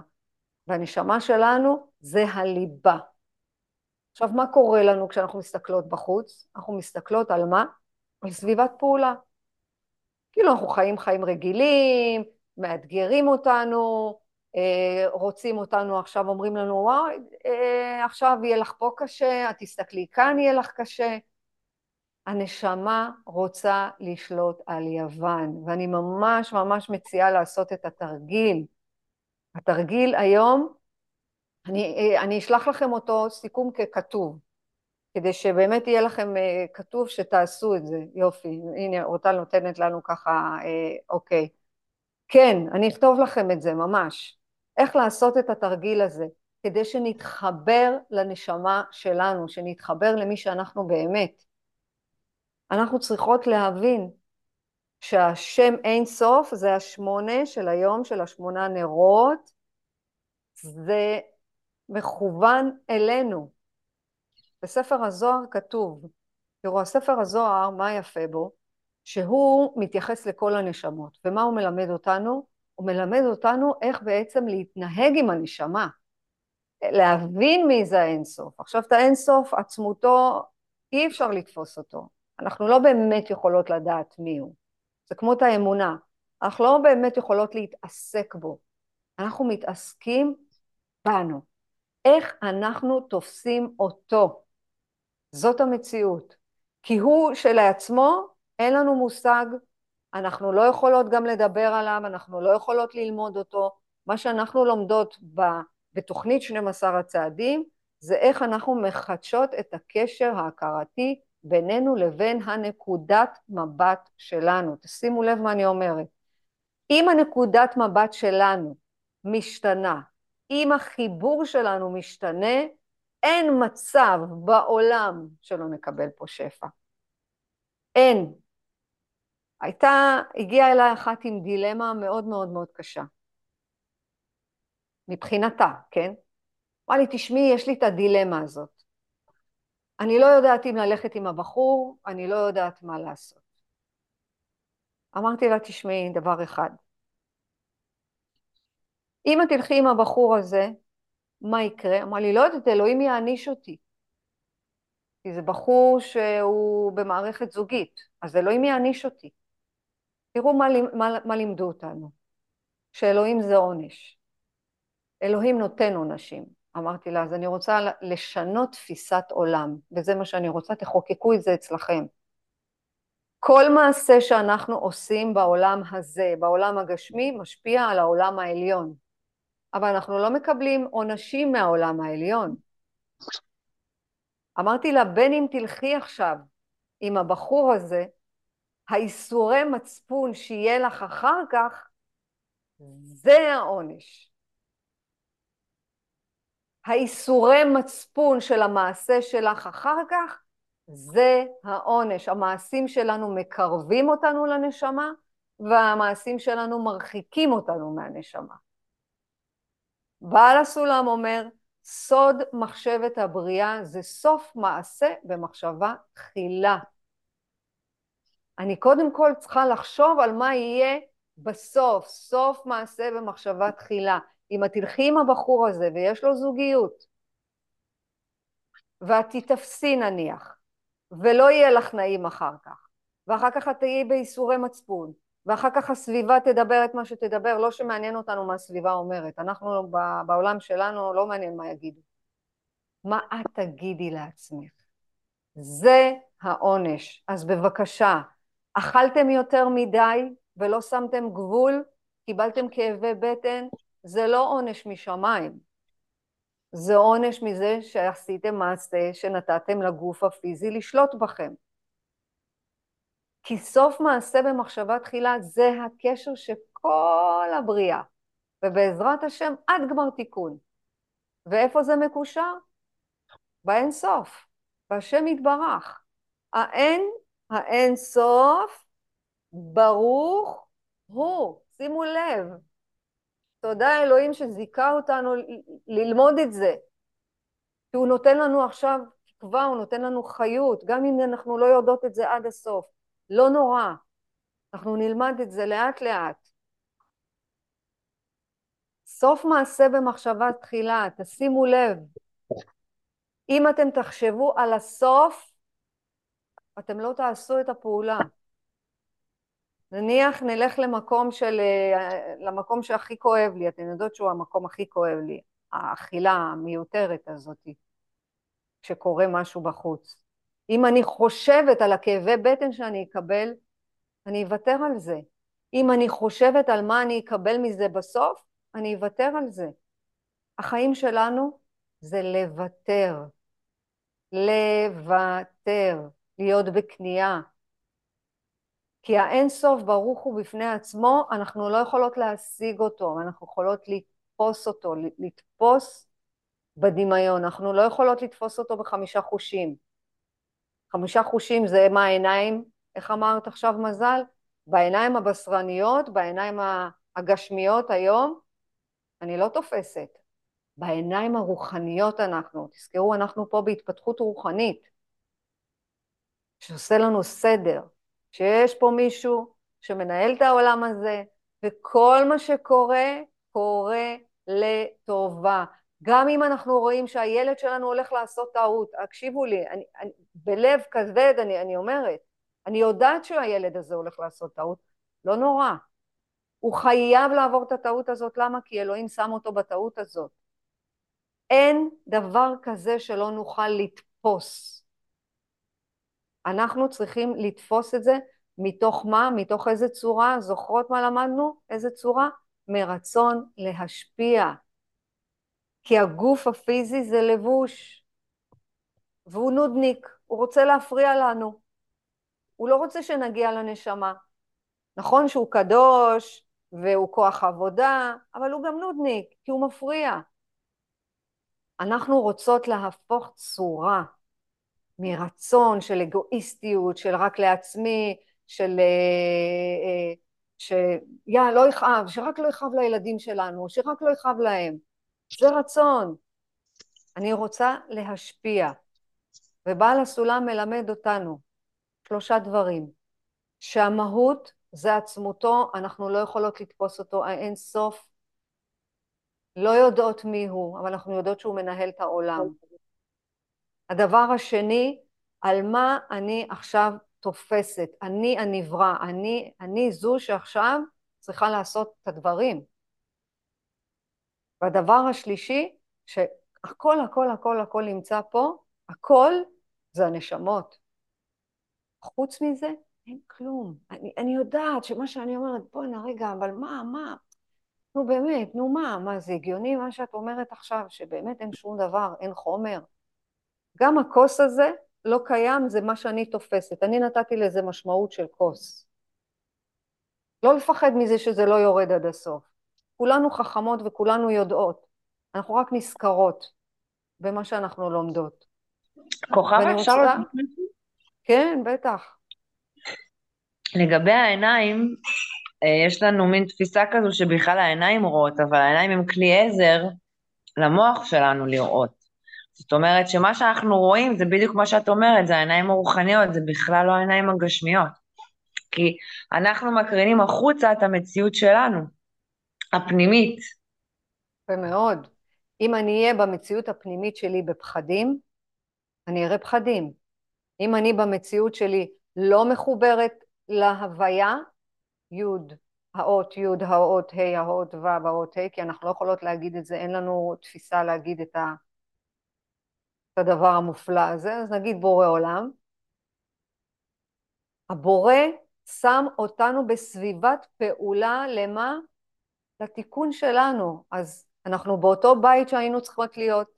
והנשמה שלנו זה הליבה. עכשיו, מה קורה לנו כשאנחנו מסתכלות בחוץ? אנחנו מסתכלות על מה? על סביבת פעולה. כאילו אנחנו חיים חיים רגילים, מאתגרים אותנו, רוצים אותנו עכשיו, אומרים לנו, וואי, אה, עכשיו יהיה לך פה קשה, את תסתכלי כאן יהיה לך קשה. הנשמה רוצה לשלוט על יוון, ואני ממש ממש מציעה לעשות את התרגיל. התרגיל היום, אני, אני אשלח לכם אותו סיכום ככתוב, כדי שבאמת יהיה לכם אה, כתוב שתעשו את זה. יופי, הנה אורטל נותנת לנו ככה, אה, אוקיי. כן, אני אכתוב לכם את זה ממש. איך לעשות את התרגיל הזה, כדי שנתחבר לנשמה שלנו, שנתחבר למי שאנחנו באמת. אנחנו צריכות להבין שהשם אין סוף זה השמונה של היום, של השמונה נרות, זה מכוון אלינו. בספר הזוהר כתוב, תראו, הספר הזוהר, מה יפה בו? שהוא מתייחס לכל הנשמות. ומה הוא מלמד אותנו? הוא מלמד אותנו איך בעצם להתנהג עם הנשמה, להבין מי זה האינסוף. עכשיו את האינסוף, עצמותו, אי אפשר לתפוס אותו. אנחנו לא באמת יכולות לדעת מי הוא. זה כמו את האמונה. אנחנו לא באמת יכולות להתעסק בו. אנחנו מתעסקים בנו. איך אנחנו תופסים אותו. זאת המציאות. כי הוא שלעצמו, אין לנו מושג, אנחנו לא יכולות גם לדבר עליו, אנחנו לא יכולות ללמוד אותו. מה שאנחנו לומדות בתוכנית 12 הצעדים, זה איך אנחנו מחדשות את הקשר ההכרתי בינינו לבין הנקודת מבט שלנו. תשימו לב מה אני אומרת. אם הנקודת מבט שלנו משתנה, אם החיבור שלנו משתנה, אין מצב בעולם שלא נקבל פה שפע. אין. הייתה, הגיעה אליי אחת עם דילמה מאוד מאוד מאוד קשה. מבחינתה, כן? אמרה לי, תשמעי, יש לי את הדילמה הזאת. אני לא יודעת אם ללכת עם הבחור, אני לא יודעת מה לעשות. אמרתי לה, תשמעי, דבר אחד. אם את תלכי עם הבחור הזה, מה יקרה? אמרה לי, לא יודעת, אלוהים יעניש אותי. כי זה בחור שהוא במערכת זוגית, אז אלוהים יעניש אותי. תראו מה, מה, מה לימדו אותנו, שאלוהים זה עונש. אלוהים נותן עונשים. אמרתי לה, אז אני רוצה לשנות תפיסת עולם, וזה מה שאני רוצה, תחוקקו את זה אצלכם. כל מעשה שאנחנו עושים בעולם הזה, בעולם הגשמי, משפיע על העולם העליון. אבל אנחנו לא מקבלים עונשים מהעולם העליון. אמרתי לה, בין אם תלכי עכשיו עם הבחור הזה, האיסורי מצפון שיהיה לך אחר כך, זה העונש. האיסורי מצפון של המעשה שלך אחר כך, זה העונש. המעשים שלנו מקרבים אותנו לנשמה, והמעשים שלנו מרחיקים אותנו מהנשמה. בעל הסולם אומר, סוד מחשבת הבריאה זה סוף מעשה במחשבה תחילה. אני קודם כל צריכה לחשוב על מה יהיה בסוף, סוף מעשה במחשבה תחילה. אם את תלכי עם הבחור הזה ויש לו זוגיות, ואת תתפסי נניח, ולא יהיה לך נעים אחר כך, ואחר כך את תהיי בייסורי מצפון, ואחר כך הסביבה תדבר את מה שתדבר, לא שמעניין אותנו מה הסביבה אומרת, אנחנו בעולם שלנו לא מעניין מה יגידו. מה את תגידי לעצמך? זה העונש. אז בבקשה, אכלתם יותר מדי ולא שמתם גבול, קיבלתם כאבי בטן, זה לא עונש משמיים. זה עונש מזה שעשיתם מעשה שנתתם לגוף הפיזי לשלוט בכם. כי סוף מעשה במחשבה תחילה זה הקשר שכל הבריאה, ובעזרת השם עד גמר תיקון. ואיפה זה מקושר? באין סוף, בהשם יתברך. האין, האין סוף, ברוך הוא. שימו לב. תודה אלוהים שזיכה אותנו ללמוד את זה. כי הוא נותן לנו עכשיו תקווה, הוא נותן לנו חיות, גם אם אנחנו לא יודעות את זה עד הסוף. לא נורא, אנחנו נלמד את זה לאט לאט. סוף מעשה במחשבה תחילה, תשימו לב, אם אתם תחשבו על הסוף, אתם לא תעשו את הפעולה. נניח נלך למקום של, למקום שהכי כואב לי, אתן יודעות שהוא המקום הכי כואב לי, האכילה המיותרת הזאת, כשקורה משהו בחוץ. אם אני חושבת על הכאבי בטן שאני אקבל, אני אוותר על זה. אם אני חושבת על מה אני אקבל מזה בסוף, אני אוותר על זה. החיים שלנו זה לוותר. לוותר. להיות בכניעה. כי האין סוף ברוך הוא בפני עצמו, אנחנו לא יכולות להשיג אותו, אנחנו יכולות לתפוס אותו, לתפוס בדמיון, אנחנו לא יכולות לתפוס אותו בחמישה חושים. חמישה חושים זה מה העיניים, איך אמרת עכשיו מזל? בעיניים הבשרניות, בעיניים הגשמיות היום, אני לא תופסת. בעיניים הרוחניות אנחנו, תזכרו, אנחנו פה בהתפתחות רוחנית, שעושה לנו סדר, שיש פה מישהו שמנהל את העולם הזה, וכל מה שקורה, קורה לטובה. גם אם אנחנו רואים שהילד שלנו הולך לעשות טעות, הקשיבו לי, אני, אני, בלב כבד אני, אני אומרת, אני יודעת שהילד הזה הולך לעשות טעות, לא נורא. הוא חייב לעבור את הטעות הזאת, למה? כי אלוהים שם אותו בטעות הזאת. אין דבר כזה שלא נוכל לתפוס. אנחנו צריכים לתפוס את זה מתוך מה? מתוך איזה צורה? זוכרות מה למדנו? איזה צורה? מרצון להשפיע. כי הגוף הפיזי זה לבוש, והוא נודניק, הוא רוצה להפריע לנו. הוא לא רוצה שנגיע לנשמה. נכון שהוא קדוש והוא כוח עבודה, אבל הוא גם נודניק, כי הוא מפריע. אנחנו רוצות להפוך צורה מרצון של אגואיסטיות, של רק לעצמי, של אה, אה, ש... יא, לא יכאב, שרק לא יכאב לילדים שלנו, שרק לא יכאב להם. זה רצון. אני רוצה להשפיע. ובעל הסולם מלמד אותנו שלושה דברים. שהמהות זה עצמותו, אנחנו לא יכולות לתפוס אותו, האין סוף. לא יודעות מי הוא, אבל אנחנו יודעות שהוא מנהל את העולם. הדבר השני, על מה אני עכשיו תופסת. אני הנברא, אני, אני זו שעכשיו צריכה לעשות את הדברים. והדבר השלישי, הכל, הכל, הכל, הכל נמצא פה, הכל זה הנשמות. חוץ מזה, אין כלום. אני, אני יודעת שמה שאני אומרת, בואנה רגע, אבל מה, מה? נו באמת, נו מה, מה זה הגיוני מה שאת אומרת עכשיו, שבאמת אין שום דבר, אין חומר? גם הכוס הזה לא קיים, זה מה שאני תופסת. אני נתתי לזה משמעות של כוס. לא לפחד מזה שזה לא יורד עד הסוף. כולנו חכמות וכולנו יודעות. אנחנו רק נזכרות במה שאנחנו לומדות. כוכב אפשר... רוצה... כן, בטח. לגבי העיניים, אה, יש לנו מין תפיסה כזו שבכלל העיניים רואות, אבל העיניים הם כלי עזר למוח שלנו לראות. זאת אומרת שמה שאנחנו רואים זה בדיוק מה שאת אומרת, זה העיניים הרוחניות, זה בכלל לא העיניים הגשמיות. כי אנחנו מקרינים החוצה את המציאות שלנו, הפנימית. ומאוד. אם אני אהיה במציאות הפנימית שלי בפחדים, אני אראה פחדים. אם אני במציאות שלי לא מחוברת להוויה, י', האות י', האות ה', האות ו', האות ה', כי אנחנו לא יכולות להגיד את זה, אין לנו תפיסה להגיד את, ה, את הדבר המופלא הזה, אז נגיד בורא עולם. הבורא שם אותנו בסביבת פעולה למה? לתיקון שלנו. אז אנחנו באותו בית שהיינו צריכות להיות,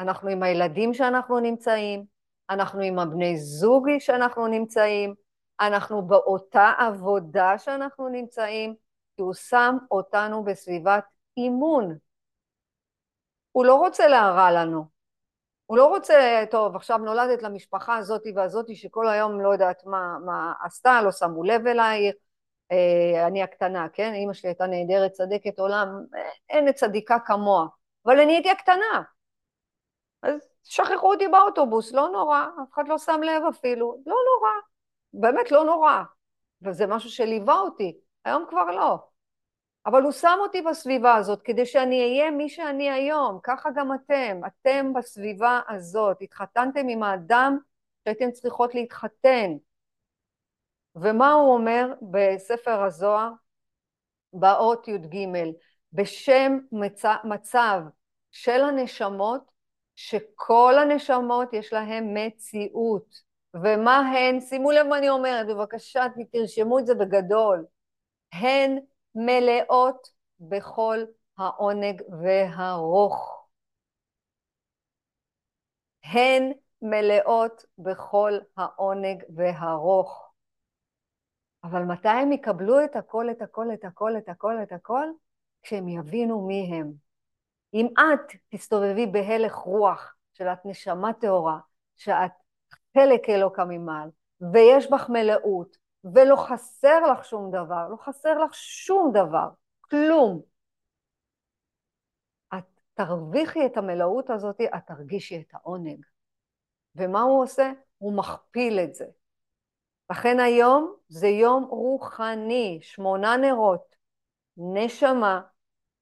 אנחנו עם הילדים שאנחנו נמצאים, אנחנו עם הבני זוג שאנחנו נמצאים, אנחנו באותה עבודה שאנחנו נמצאים, כי הוא שם אותנו בסביבת אימון. הוא לא רוצה להרע לנו. הוא לא רוצה, טוב, עכשיו נולדת למשפחה הזאת והזאתי שכל היום לא יודעת מה, מה עשתה, לא שמו לב אלייך, אה, אני הקטנה, כן? אימא שלי הייתה נהדרת, צדקת עולם, אין צדיקה כמוה, אבל אני הייתי הקטנה. אז שכחו אותי באוטובוס, לא נורא, אף אחד לא שם לב אפילו, לא נורא, באמת לא נורא. וזה משהו שליווה אותי, היום כבר לא. אבל הוא שם אותי בסביבה הזאת כדי שאני אהיה מי שאני היום, ככה גם אתם, אתם בסביבה הזאת, התחתנתם עם האדם שהייתם צריכות להתחתן. ומה הוא אומר בספר הזוהר? באות י"ג, בשם מצ... מצב של הנשמות, שכל הנשמות יש להן מציאות. ומה הן? שימו לב מה אני אומרת, בבקשה תרשמו את זה בגדול. הן מלאות בכל העונג והרוך. הן מלאות בכל העונג והרוך. אבל מתי הם יקבלו את הכל, את הכל, את הכל, את הכל, את הכל? כשהם יבינו מי הם. אם את תסתובבי בהלך רוח של את נשמה טהורה, שאת חלק אלוקא ממעל, ויש בך מלאות, ולא חסר לך שום דבר, לא חסר לך שום דבר, כלום. את תרוויחי את המלאות הזאת, את תרגישי את העונג. ומה הוא עושה? הוא מכפיל את זה. לכן היום זה יום רוחני, שמונה נרות, נשמה,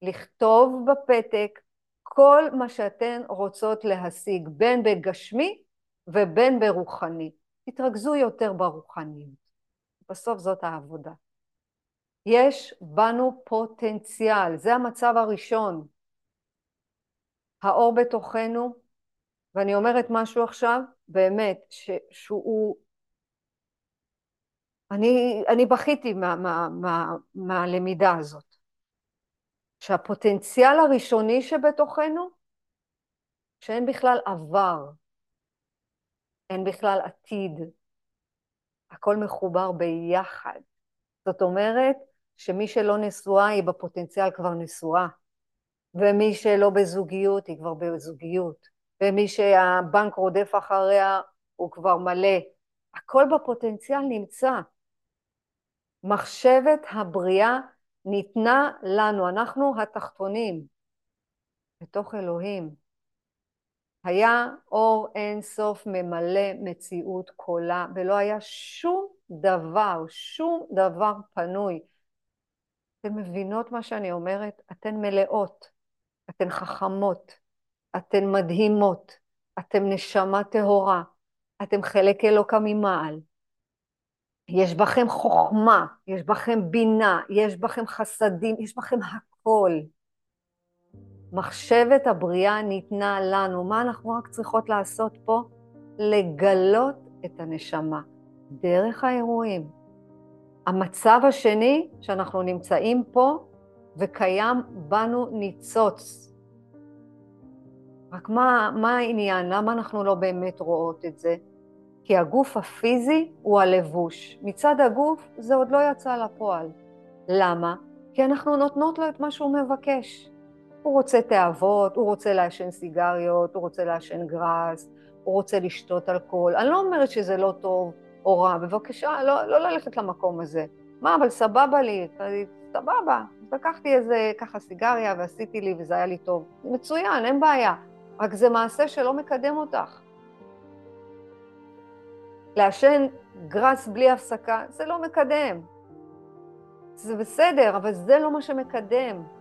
לכתוב בפתק כל מה שאתן רוצות להשיג, בין בגשמי ובין ברוחני. תתרכזו יותר ברוחניות. בסוף זאת העבודה. יש בנו פוטנציאל, זה המצב הראשון. האור בתוכנו, ואני אומרת משהו עכשיו, באמת, ש, שהוא... אני, אני בכיתי מה, מה, מה, מהלמידה הזאת. שהפוטנציאל הראשוני שבתוכנו, שאין בכלל עבר, אין בכלל עתיד, הכל מחובר ביחד. זאת אומרת שמי שלא נשואה היא בפוטנציאל כבר נשואה, ומי שלא בזוגיות היא כבר בזוגיות, ומי שהבנק רודף אחריה הוא כבר מלא. הכל בפוטנציאל נמצא. מחשבת הבריאה ניתנה לנו, אנחנו התחתונים, בתוך אלוהים. היה אור אין סוף ממלא מציאות כולה, ולא היה שום דבר, שום דבר פנוי. אתן מבינות מה שאני אומרת? אתן מלאות, אתן חכמות, אתן מדהימות, אתן נשמה טהורה, אתן חלק אלוקה ממעל. יש בכם חוכמה, יש בכם בינה, יש בכם חסדים, יש בכם הכל. מחשבת הבריאה ניתנה לנו. מה אנחנו רק צריכות לעשות פה? לגלות את הנשמה דרך האירועים. המצב השני, שאנחנו נמצאים פה וקיים בנו ניצוץ. רק מה, מה העניין? למה אנחנו לא באמת רואות את זה? כי הגוף הפיזי הוא הלבוש. מצד הגוף זה עוד לא יצא לפועל. למה? כי אנחנו נותנות לו את מה שהוא מבקש. הוא רוצה תאוות, הוא רוצה לעשן סיגריות, הוא רוצה לעשן גראס, הוא רוצה לשתות אלכוהול. אני לא אומרת שזה לא טוב או רע, בבקשה, לא, לא ללכת למקום הזה. מה, אבל סבבה לי, סבבה. לקחתי איזה ככה סיגריה ועשיתי לי וזה היה לי טוב. מצוין, אין בעיה. רק זה מעשה שלא מקדם אותך. לעשן גראס בלי הפסקה, זה לא מקדם. זה בסדר, אבל זה לא מה שמקדם.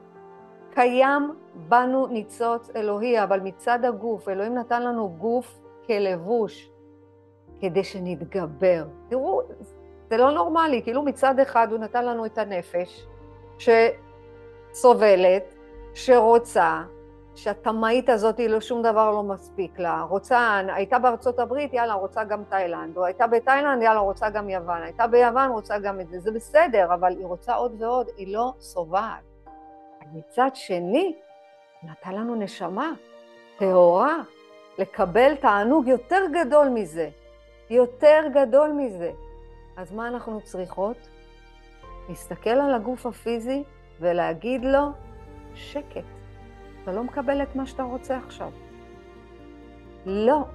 קיים בנו ניצוץ אלוהי, אבל מצד הגוף, אלוהים נתן לנו גוף כלבוש, כדי שנתגבר. תראו, זה לא נורמלי, כאילו מצד אחד הוא נתן לנו את הנפש, שסובלת, שרוצה, שהתמאית הזאת, לא שום דבר לא מספיק לה. רוצה, הייתה בארצות הברית, יאללה, רוצה גם תאילנד, או הייתה בתאילנד, יאללה, רוצה גם יוון, הייתה ביוון, רוצה גם את זה. זה בסדר, אבל היא רוצה עוד ועוד, היא לא שובעת. מצד שני, נתן לנו נשמה טהורה, לקבל תענוג יותר גדול מזה, יותר גדול מזה. אז מה אנחנו צריכות? להסתכל על הגוף הפיזי ולהגיד לו, שקט, אתה לא מקבל את מה שאתה רוצה עכשיו. לא.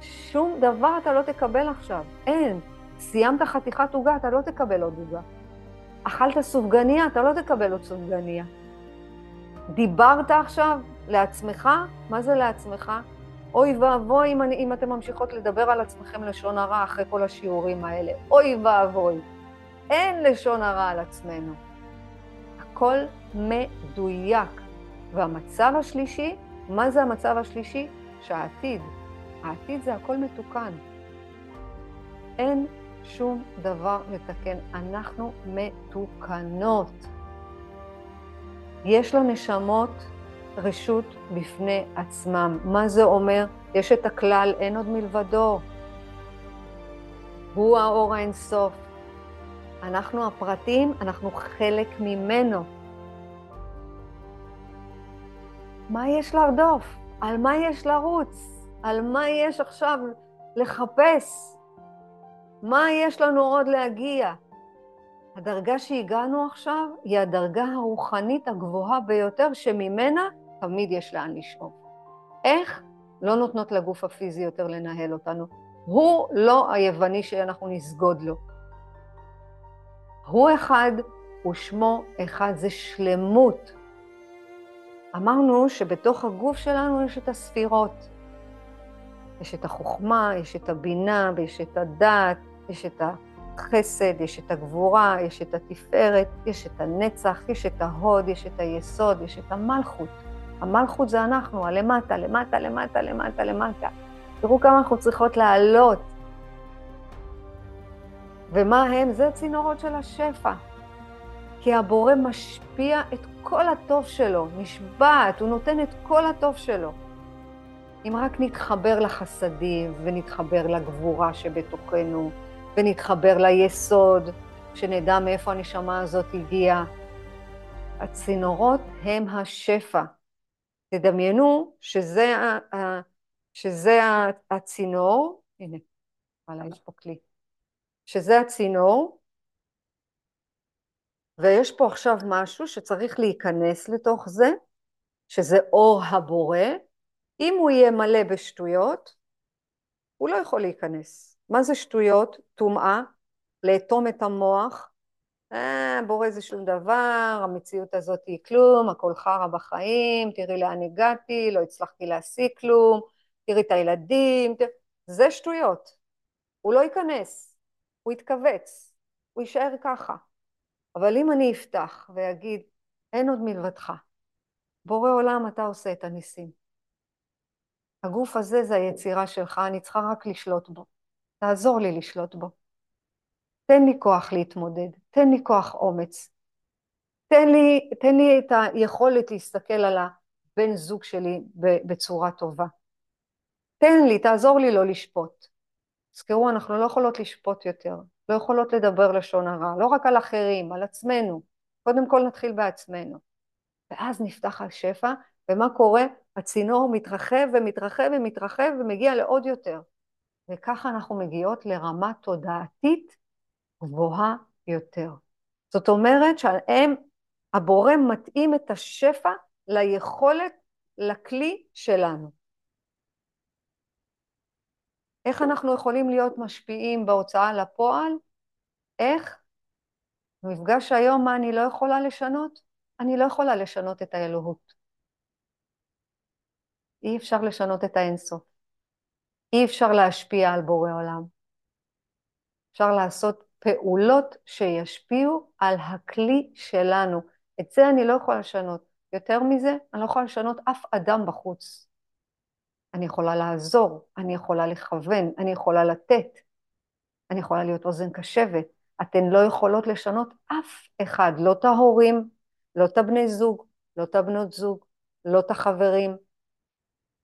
שום דבר אתה לא תקבל עכשיו. אין. סיימת חתיכת עוגה, אתה לא תקבל עוד עוגה. אכלת סופגניה, אתה לא תקבל עוד סופגניה. דיברת עכשיו לעצמך, מה זה לעצמך? אוי ואבוי אם, אם אתם ממשיכות לדבר על עצמכם לשון הרע אחרי כל השיעורים האלה. אוי ואבוי. אין לשון הרע על עצמנו. הכל מדויק. והמצב השלישי, מה זה המצב השלישי? שהעתיד. העתיד זה הכל מתוקן. אין שום דבר לתקן. אנחנו מתוקנות. יש לנשמות רשות בפני עצמם. מה זה אומר? יש את הכלל, אין עוד מלבדו. הוא האור האינסוף. אנחנו הפרטים, אנחנו חלק ממנו. מה יש לרדוף? על מה יש לרוץ? על מה יש עכשיו לחפש? מה יש לנו עוד להגיע? הדרגה שהגענו עכשיו היא הדרגה הרוחנית הגבוהה ביותר, שממנה תמיד יש לאן לשאוף. איך? לא נותנות לגוף הפיזי יותר לנהל אותנו. הוא לא היווני שאנחנו נסגוד לו. הוא אחד, ושמו אחד, זה שלמות. אמרנו שבתוך הגוף שלנו יש את הספירות. יש את החוכמה, יש את הבינה, ויש את הדעת, יש את החסד, יש את הגבורה, יש את התפארת, יש את הנצח, יש את ההוד, יש את היסוד, יש את המלכות. המלכות זה אנחנו, הלמטה, למטה, למטה, למטה, למטה. תראו כמה אנחנו צריכות לעלות. ומה הם? זה צינורות של השפע. כי הבורא משפיע את כל הטוב שלו, נשבעת, הוא נותן את כל הטוב שלו. אם רק נתחבר לחסדים ונתחבר לגבורה שבתוכנו, ונתחבר ליסוד, שנדע מאיפה הנשמה הזאת הגיעה. הצינורות הם השפע. תדמיינו שזה, שזה הצינור, הנה, וואלה, יש פה כלי, שזה הצינור, ויש פה עכשיו משהו שצריך להיכנס לתוך זה, שזה אור הבורא. אם הוא יהיה מלא בשטויות, הוא לא יכול להיכנס. מה זה שטויות? טומאה, לאטום את המוח. אה, בורא זה שום דבר, המציאות הזאת היא כלום, הכל חרא בחיים, תראי לאן הגעתי, לא הצלחתי להשיג כלום, תראי את הילדים, תראי... זה שטויות. הוא לא ייכנס, הוא יתכווץ, הוא יישאר ככה. אבל אם אני אפתח ואגיד, אין עוד מלבדך, בורא עולם אתה עושה את הניסים. הגוף הזה זה היצירה שלך, אני צריכה רק לשלוט בו. תעזור לי לשלוט בו. תן לי כוח להתמודד, תן לי כוח אומץ. תן לי, תן לי את היכולת להסתכל על בן זוג שלי בצורה טובה. תן לי, תעזור לי לא לשפוט. תזכרו, אנחנו לא יכולות לשפוט יותר, לא יכולות לדבר לשון הרע, לא רק על אחרים, על עצמנו. קודם כל נתחיל בעצמנו. ואז נפתח השפע, ומה קורה? הצינור מתרחב ומתרחב ומתרחב ומגיע לעוד יותר. וככה אנחנו מגיעות לרמה תודעתית גבוהה יותר. זאת אומרת שהם, הבורא מתאים את השפע ליכולת, לכלי שלנו. איך אנחנו יכולים להיות משפיעים בהוצאה לפועל? איך? במפגש היום, מה אני לא יכולה לשנות? אני לא יכולה לשנות את האלוהות. אי אפשר לשנות את האינסוף. אי אפשר להשפיע על בורא עולם. אפשר לעשות פעולות שישפיעו על הכלי שלנו. את זה אני לא יכולה לשנות. יותר מזה, אני לא יכולה לשנות אף אדם בחוץ. אני יכולה לעזור, אני יכולה לכוון, אני יכולה לתת, אני יכולה להיות אוזן קשבת. אתן לא יכולות לשנות אף אחד, לא את ההורים, לא את הבני זוג, לא את הבנות זוג, לא את החברים,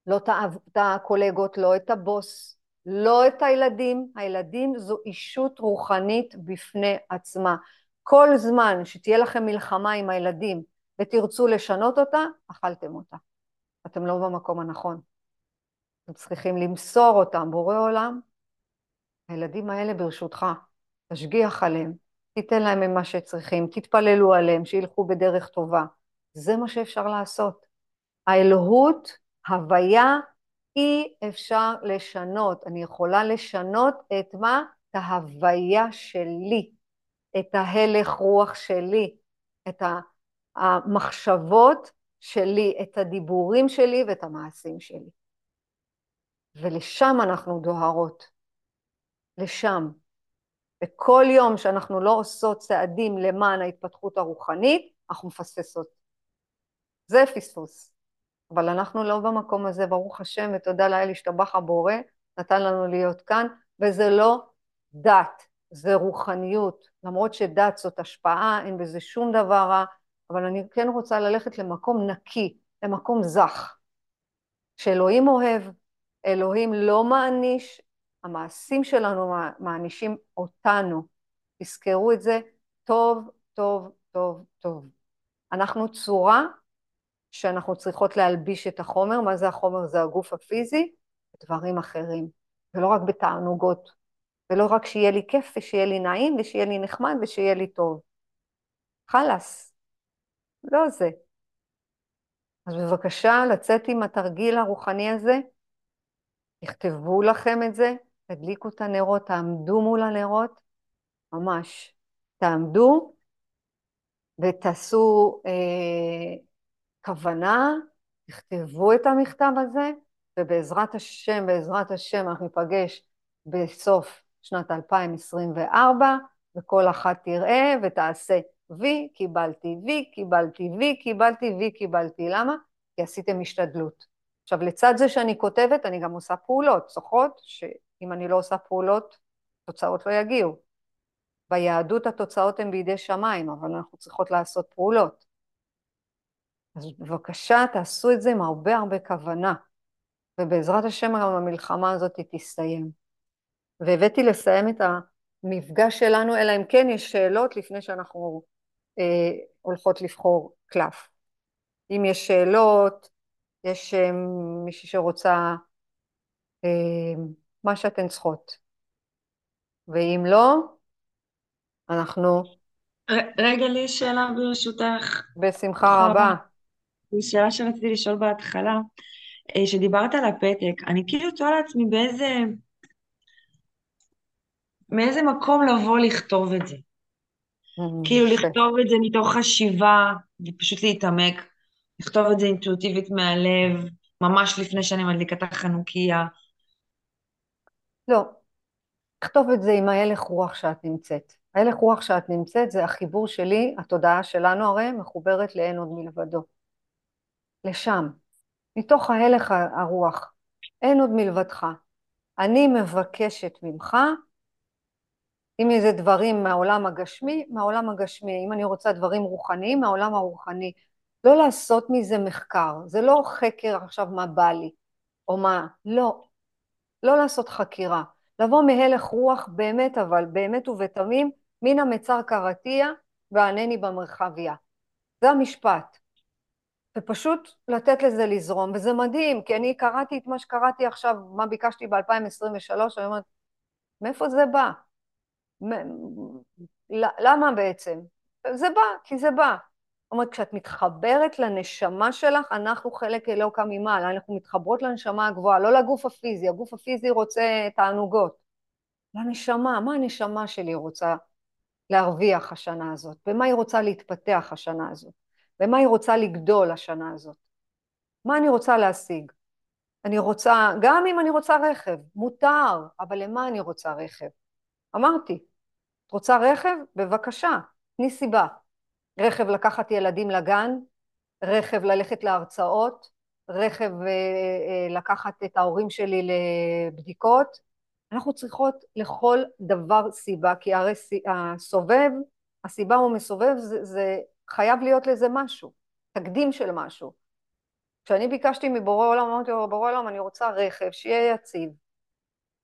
לא את הקולגות, לא את הבוס, לא את הילדים. הילדים זו אישות רוחנית בפני עצמה. כל זמן שתהיה לכם מלחמה עם הילדים ותרצו לשנות אותה, אכלתם אותה. אתם לא במקום הנכון. אתם צריכים למסור אותם, בורא עולם. הילדים האלה ברשותך, תשגיח עליהם, תיתן להם ממה שצריכים, תתפללו עליהם, שילכו בדרך טובה. זה מה שאפשר לעשות. האלוהות, הוויה, אי אפשר לשנות. אני יכולה לשנות את מה? את ההוויה שלי, את ההלך רוח שלי, את המחשבות שלי, את הדיבורים שלי ואת המעשים שלי. ולשם אנחנו דוהרות, לשם. וכל יום שאנחנו לא עושות צעדים למען ההתפתחות הרוחנית, אנחנו מפספסות. זה פספוס. אבל אנחנו לא במקום הזה, ברוך השם, ותודה לאל השתבח הבורא, נתן לנו להיות כאן, וזה לא דת, זה רוחניות. למרות שדת זאת השפעה, אין בזה שום דבר רע, אבל אני כן רוצה ללכת למקום נקי, למקום זך, שאלוהים אוהב, אלוהים לא מעניש, המעשים שלנו מענישים אותנו. תזכרו את זה טוב, טוב, טוב, טוב. אנחנו צורה שאנחנו צריכות להלביש את החומר, מה זה החומר? זה הגוף הפיזי, ודברים אחרים, ולא רק בתענוגות, ולא רק שיהיה לי כיף ושיהיה לי נעים ושיהיה לי נחמד ושיהיה לי טוב. חלאס, לא זה. אז בבקשה לצאת עם התרגיל הרוחני הזה, תכתבו לכם את זה, תדליקו את הנרות, תעמדו מול הנרות, ממש, תעמדו ותעשו אה, כוונה, תכתבו את המכתב הזה, ובעזרת השם, בעזרת השם, אנחנו ניפגש בסוף שנת 2024, וכל אחת תראה ותעשה וי, קיבלתי וי, קיבלתי וי, קיבלתי וי, קיבלתי. למה? כי עשיתם השתדלות. עכשיו, לצד זה שאני כותבת, אני גם עושה פעולות. זוכרות שאם אני לא עושה פעולות, תוצאות לא יגיעו. ביהדות התוצאות הן בידי שמיים, אבל אנחנו צריכות לעשות פעולות. אז בבקשה, תעשו את זה עם הרבה הרבה כוונה, ובעזרת השם גם המלחמה הזאת תסתיים. והבאתי לסיים את המפגש שלנו, אלא אם כן יש שאלות לפני שאנחנו אה, הולכות לבחור קלף. אם יש שאלות, יש אה, מישהי שרוצה אה, מה שאתן צריכות. ואם לא, אנחנו... רגע, לי שאלה ברשותך. בשמחה רבה. שאלה שרציתי לשאול בהתחלה, אה, שדיברת על הפתק, אני כאילו תוהה לעצמי באיזה... מאיזה מקום לבוא לכתוב את זה. Mm, כאילו לכתוב את זה מתוך חשיבה ופשוט להתעמק, לכתוב את זה אינטואיטיבית מהלב, ממש לפני שאני מדליקה את החנוכיה. לא, לכתוב את זה עם ההלך רוח שאת נמצאת. ההלך רוח שאת נמצאת זה החיבור שלי, התודעה שלנו הרי מחוברת לאין עוד מלבדו. לשם, מתוך ההלך הרוח, אין עוד מלבדך. אני מבקשת ממך, אם זה דברים מהעולם הגשמי, מהעולם הגשמי. אם אני רוצה דברים רוחניים, מהעולם הרוחני. לא לעשות מזה מחקר, זה לא חקר עכשיו מה בא לי, או מה, לא, לא לעשות חקירה, לבוא מהלך רוח באמת, אבל באמת ובתמים, מן המצר קרתיה וענני במרחביה. זה המשפט. ופשוט לתת לזה לזרום, וזה מדהים, כי אני קראתי את מה שקראתי עכשיו, מה ביקשתי ב-2023, אני אומרת, מאיפה זה בא? למה בעצם? זה בא, כי זה בא. אומרת, כשאת מתחברת לנשמה שלך, אנחנו חלק אלוקא ממעלה, אנחנו מתחברות לנשמה הגבוהה, לא לגוף הפיזי, הגוף הפיזי רוצה תענוגות. לנשמה, מה הנשמה שלי רוצה להרוויח השנה הזאת? במה היא רוצה להתפתח השנה הזאת? במה היא רוצה לגדול השנה הזאת? מה אני רוצה להשיג? אני רוצה, גם אם אני רוצה רכב, מותר, אבל למה אני רוצה רכב? אמרתי, את רוצה רכב? בבקשה, תני סיבה. רכב לקחת ילדים לגן, רכב ללכת להרצאות, רכב אה, אה, לקחת את ההורים שלי לבדיקות. אנחנו צריכות לכל דבר סיבה, כי הרי הסובב, הסיבה הוא מסובב, זה, זה חייב להיות לזה משהו, תקדים של משהו. כשאני ביקשתי מבורא עולם, אמרתי לו, בורא עולם, אני רוצה רכב שיהיה יציב,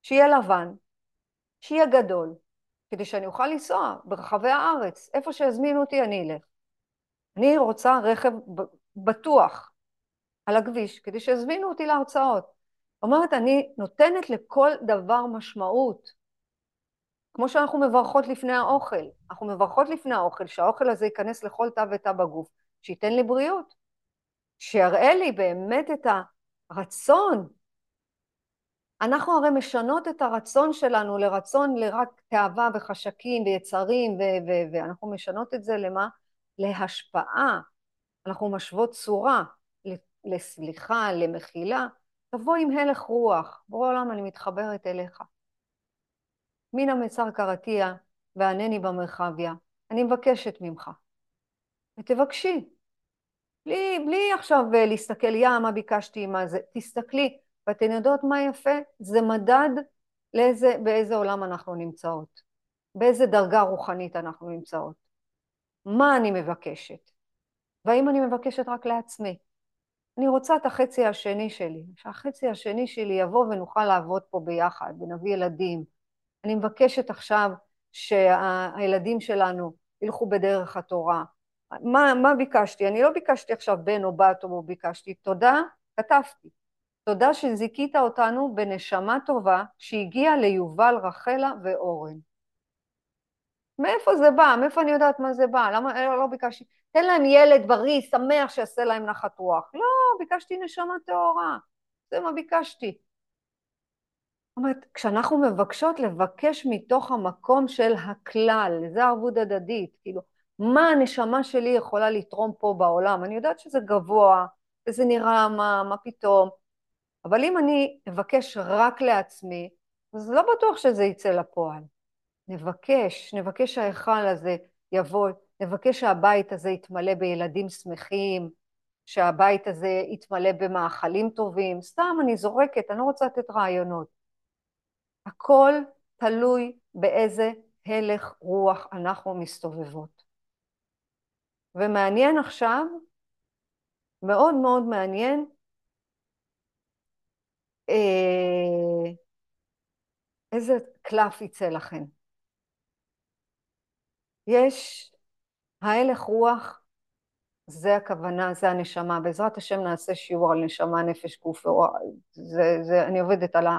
שיהיה לבן, שיהיה גדול, כדי שאני אוכל לנסוע ברחבי הארץ, איפה שיזמינו אותי אני אלך. אני רוצה רכב בטוח על הכביש, כדי שיזמינו אותי להרצאות. אומרת, אני נותנת לכל דבר משמעות. כמו שאנחנו מברכות לפני האוכל. אנחנו מברכות לפני האוכל, שהאוכל הזה ייכנס לכל תא ותא בגוף, שייתן לי בריאות, שיראה לי באמת את הרצון אנחנו הרי משנות את הרצון שלנו לרצון לרק תאווה וחשקים ויצרים, ואנחנו משנות את זה למה? להשפעה. אנחנו משוות צורה לסליחה, למחילה. תבוא עם הלך רוח, בורא עולם אני מתחברת אליך. מן המצר קרתיה וענני במרחביה, אני מבקשת ממך. ותבקשי. בלי, בלי עכשיו להסתכל, יא, מה ביקשתי, מה זה, תסתכלי, ואתן יודעות מה יפה? זה מדד לאיזה, באיזה עולם אנחנו נמצאות, באיזה דרגה רוחנית אנחנו נמצאות. מה אני מבקשת? והאם אני מבקשת רק לעצמי? אני רוצה את החצי השני שלי, שהחצי השני שלי יבוא ונוכל לעבוד פה ביחד ונביא ילדים. אני מבקשת עכשיו שהילדים שלנו ילכו בדרך התורה. מה, מה ביקשתי? אני לא ביקשתי עכשיו בן או בת או ביקשתי תודה, כתבתי. תודה שזיכית אותנו בנשמה טובה שהגיעה ליובל, רחלה ואורן. מאיפה זה בא? מאיפה אני יודעת מה זה בא? למה לא, לא ביקשתי? תן להם ילד בריא, שמח, שיעשה להם נחת רוח. לא, ביקשתי נשמה טהורה. זה מה ביקשתי. אומרת, כשאנחנו מבקשות לבקש מתוך המקום של הכלל, זה ערבות הדדית, כאילו, מה הנשמה שלי יכולה לתרום פה בעולם? אני יודעת שזה גבוה, וזה נראה מה, מה פתאום, אבל אם אני אבקש רק לעצמי, אז לא בטוח שזה יצא לפועל. נבקש, נבקש שההיכל הזה יבוא, נבקש שהבית הזה יתמלא בילדים שמחים, שהבית הזה יתמלא במאכלים טובים. סתם אני זורקת, אני לא רוצה לתת רעיונות. הכל תלוי באיזה הלך רוח אנחנו מסתובבות. ומעניין עכשיו, מאוד מאוד מעניין, אה, איזה קלף יצא לכם. יש ההלך רוח, זה הכוונה, זה הנשמה. בעזרת השם נעשה שיעור על נשמה, נפש, גוף, זה, זה, אני עובדת על ה...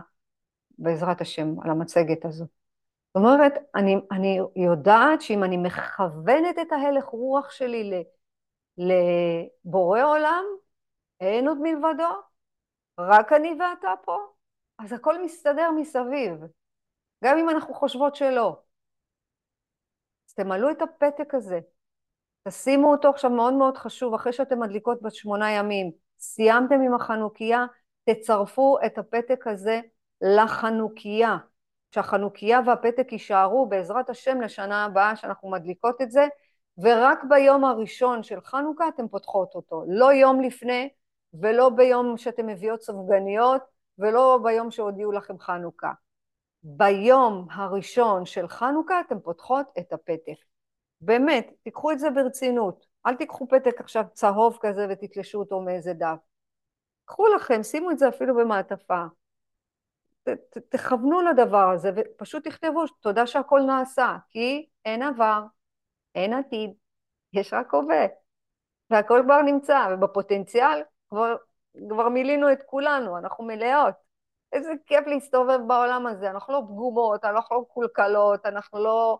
בעזרת השם, על המצגת הזו. זאת אומרת, אני, אני יודעת שאם אני מכוונת את ההלך רוח שלי לבורא עולם, אין עוד מלבדו, רק אני ואתה פה, אז הכל מסתדר מסביב, גם אם אנחנו חושבות שלא. אז תמלאו את הפתק הזה, תשימו אותו עכשיו מאוד מאוד חשוב, אחרי שאתם מדליקות בת שמונה ימים, סיימתם עם החנוכיה, תצרפו את הפתק הזה לחנוכיה, שהחנוכיה והפתק יישארו בעזרת השם לשנה הבאה שאנחנו מדליקות את זה, ורק ביום הראשון של חנוכה אתם פותחות אותו, לא יום לפני, ולא ביום שאתם מביאות סופגניות, ולא ביום שהודיעו לכם חנוכה. ביום הראשון של חנוכה אתם פותחות את הפתק. באמת, תיקחו את זה ברצינות. אל תיקחו פתק עכשיו צהוב כזה ותתלשו אותו מאיזה דף. קחו לכם, שימו את זה אפילו במעטפה. תכוונו לדבר הזה ופשוט תכתבו תודה שהכל נעשה, כי אין עבר, אין עתיד, יש רק הווה, והכל כבר נמצא, ובפוטנציאל כבר, כבר מילינו את כולנו, אנחנו מלאות. איזה כיף להסתובב בעולם הזה, אנחנו לא פגומות, אנחנו לא מקולקלות, אנחנו לא,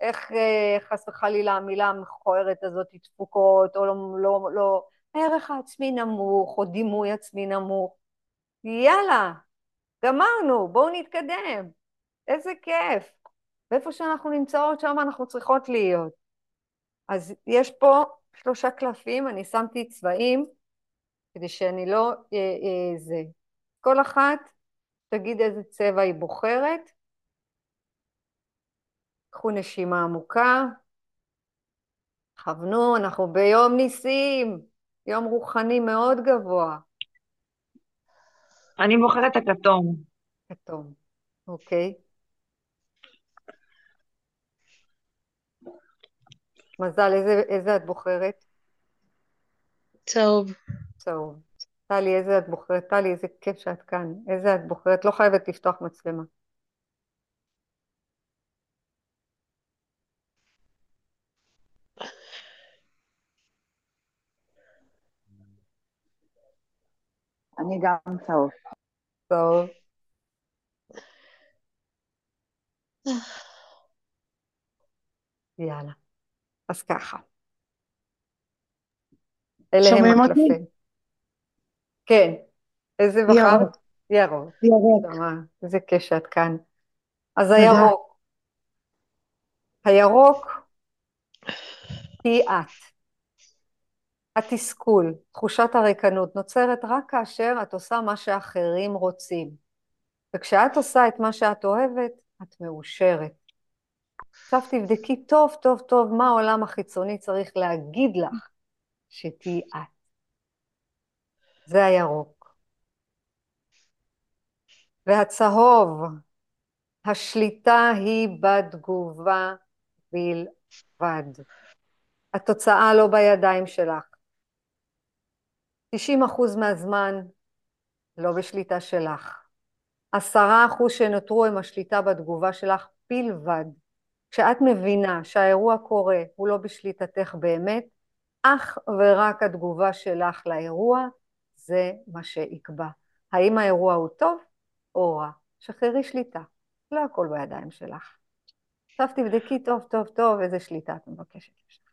איך אה, חס וחלילה המילה המכוערת הזאת, תפוקות, או לא, לא, לא, הערך העצמי נמוך, או דימוי עצמי נמוך. יאללה, גמרנו, בואו נתקדם. איזה כיף. ואיפה שאנחנו נמצאות, שם אנחנו צריכות להיות. אז יש פה שלושה קלפים, אני שמתי צבעים, כדי שאני לא... אה, אה, זה. כל אחת תגיד איזה צבע היא בוחרת. קחו נשימה עמוקה. כוונו, אנחנו ביום ניסים, יום רוחני מאוד גבוה. אני בוחרת את הכתום. כתום, אוקיי. מזל, איזה, איזה את בוחרת? צהוב. צהוב. טלי, איזה את בוחרת? טלי, איזה כיף שאת כאן. איזה את בוחרת? לא חייבת לפתוח מצלמה. אני גם צהוב. צהוב. יאללה. אז ככה. אלה הם הקלפים. כן. איזה בחרת? ירוק. ירוק. איזה כיף שאת כאן. אז הירוק. הירוק היא את. התסכול, תחושת הריקנות, נוצרת רק כאשר את עושה מה שאחרים רוצים. וכשאת עושה את מה שאת אוהבת, את מאושרת. עכשיו תבדקי טוב טוב טוב מה העולם החיצוני צריך להגיד לך שתהיי את. זה הירוק. והצהוב, השליטה היא בתגובה בלבד. התוצאה לא בידיים שלך. 90 אחוז מהזמן לא בשליטה שלך. עשרה אחוז שנותרו הם השליטה בתגובה שלך בלבד. כשאת מבינה שהאירוע קורה, הוא לא בשליטתך באמת, אך ורק התגובה שלך לאירוע זה מה שיקבע. האם האירוע הוא טוב או רע? שחררי שליטה, לא הכל בידיים שלך. עכשיו תבדקי טוב טוב טוב איזה שליטה את מבקשת.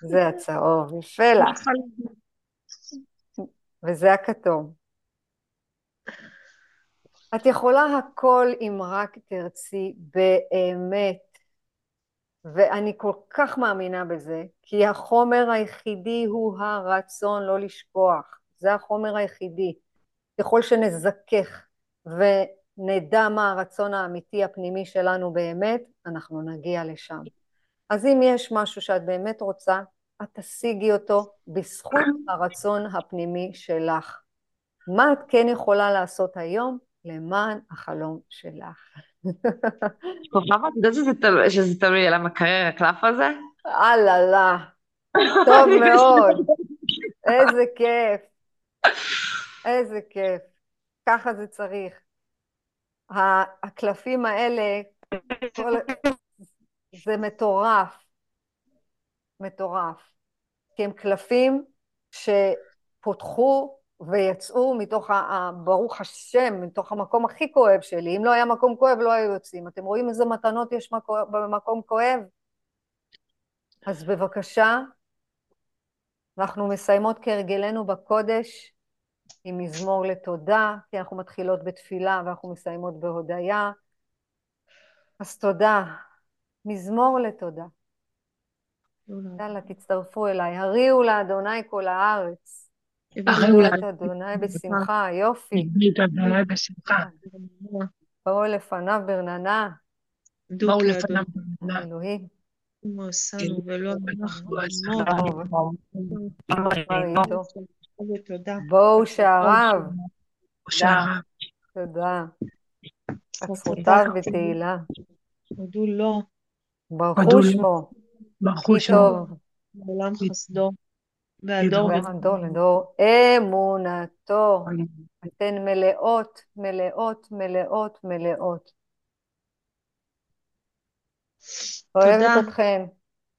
זה הצהוב, יפה לך. וזה הכתום. את יכולה הכל אם רק תרצי באמת. ואני כל כך מאמינה בזה, כי החומר היחידי הוא הרצון לא לשכוח. זה החומר היחידי. ככל שנזכך ונדע מה הרצון האמיתי הפנימי שלנו באמת, אנחנו נגיע לשם. אז אם יש משהו שאת באמת רוצה, את תשיגי אותו בזכות הרצון הפנימי שלך. מה את כן יכולה לעשות היום למען החלום שלך? כוכבה, את יודעת שזה תלוי על המקרר הקלף הזה? אללה, טוב מאוד, איזה כיף, איזה כיף, ככה זה צריך. הקלפים האלה, זה מטורף, מטורף. כי הם קלפים שפותחו ויצאו מתוך, ה, ברוך השם, מתוך המקום הכי כואב שלי. אם לא היה מקום כואב, לא היו יוצאים. אתם רואים איזה מתנות יש במקום כואב? אז בבקשה, אנחנו מסיימות כהרגלנו בקודש עם מזמור לתודה, כי אנחנו מתחילות בתפילה ואנחנו מסיימות בהודיה. אז תודה. מזמור לתודה. יאללה, תצטרפו אליי. הריעו לאדוני כל הארץ. הריעו לאדוני בשמחה, יופי. באו לפניו ברננה. באו לפניו ברננה. אלוהים. עשנו ולא אנחנו בואו שעריו. תודה. עצרותיו בתהילה. הודו לו. ברכו שמו. הכי טוב. בעולם חסדו. והדור והדור לדור אמונתו. אתן מלאות, מלאות, מלאות, מלאות. אוהבת אתכן.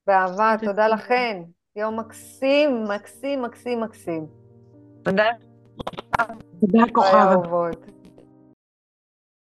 באהבה, תודה לכן. יום מקסים, מקסים, מקסים, מקסים. תודה. תודה, כוכבה.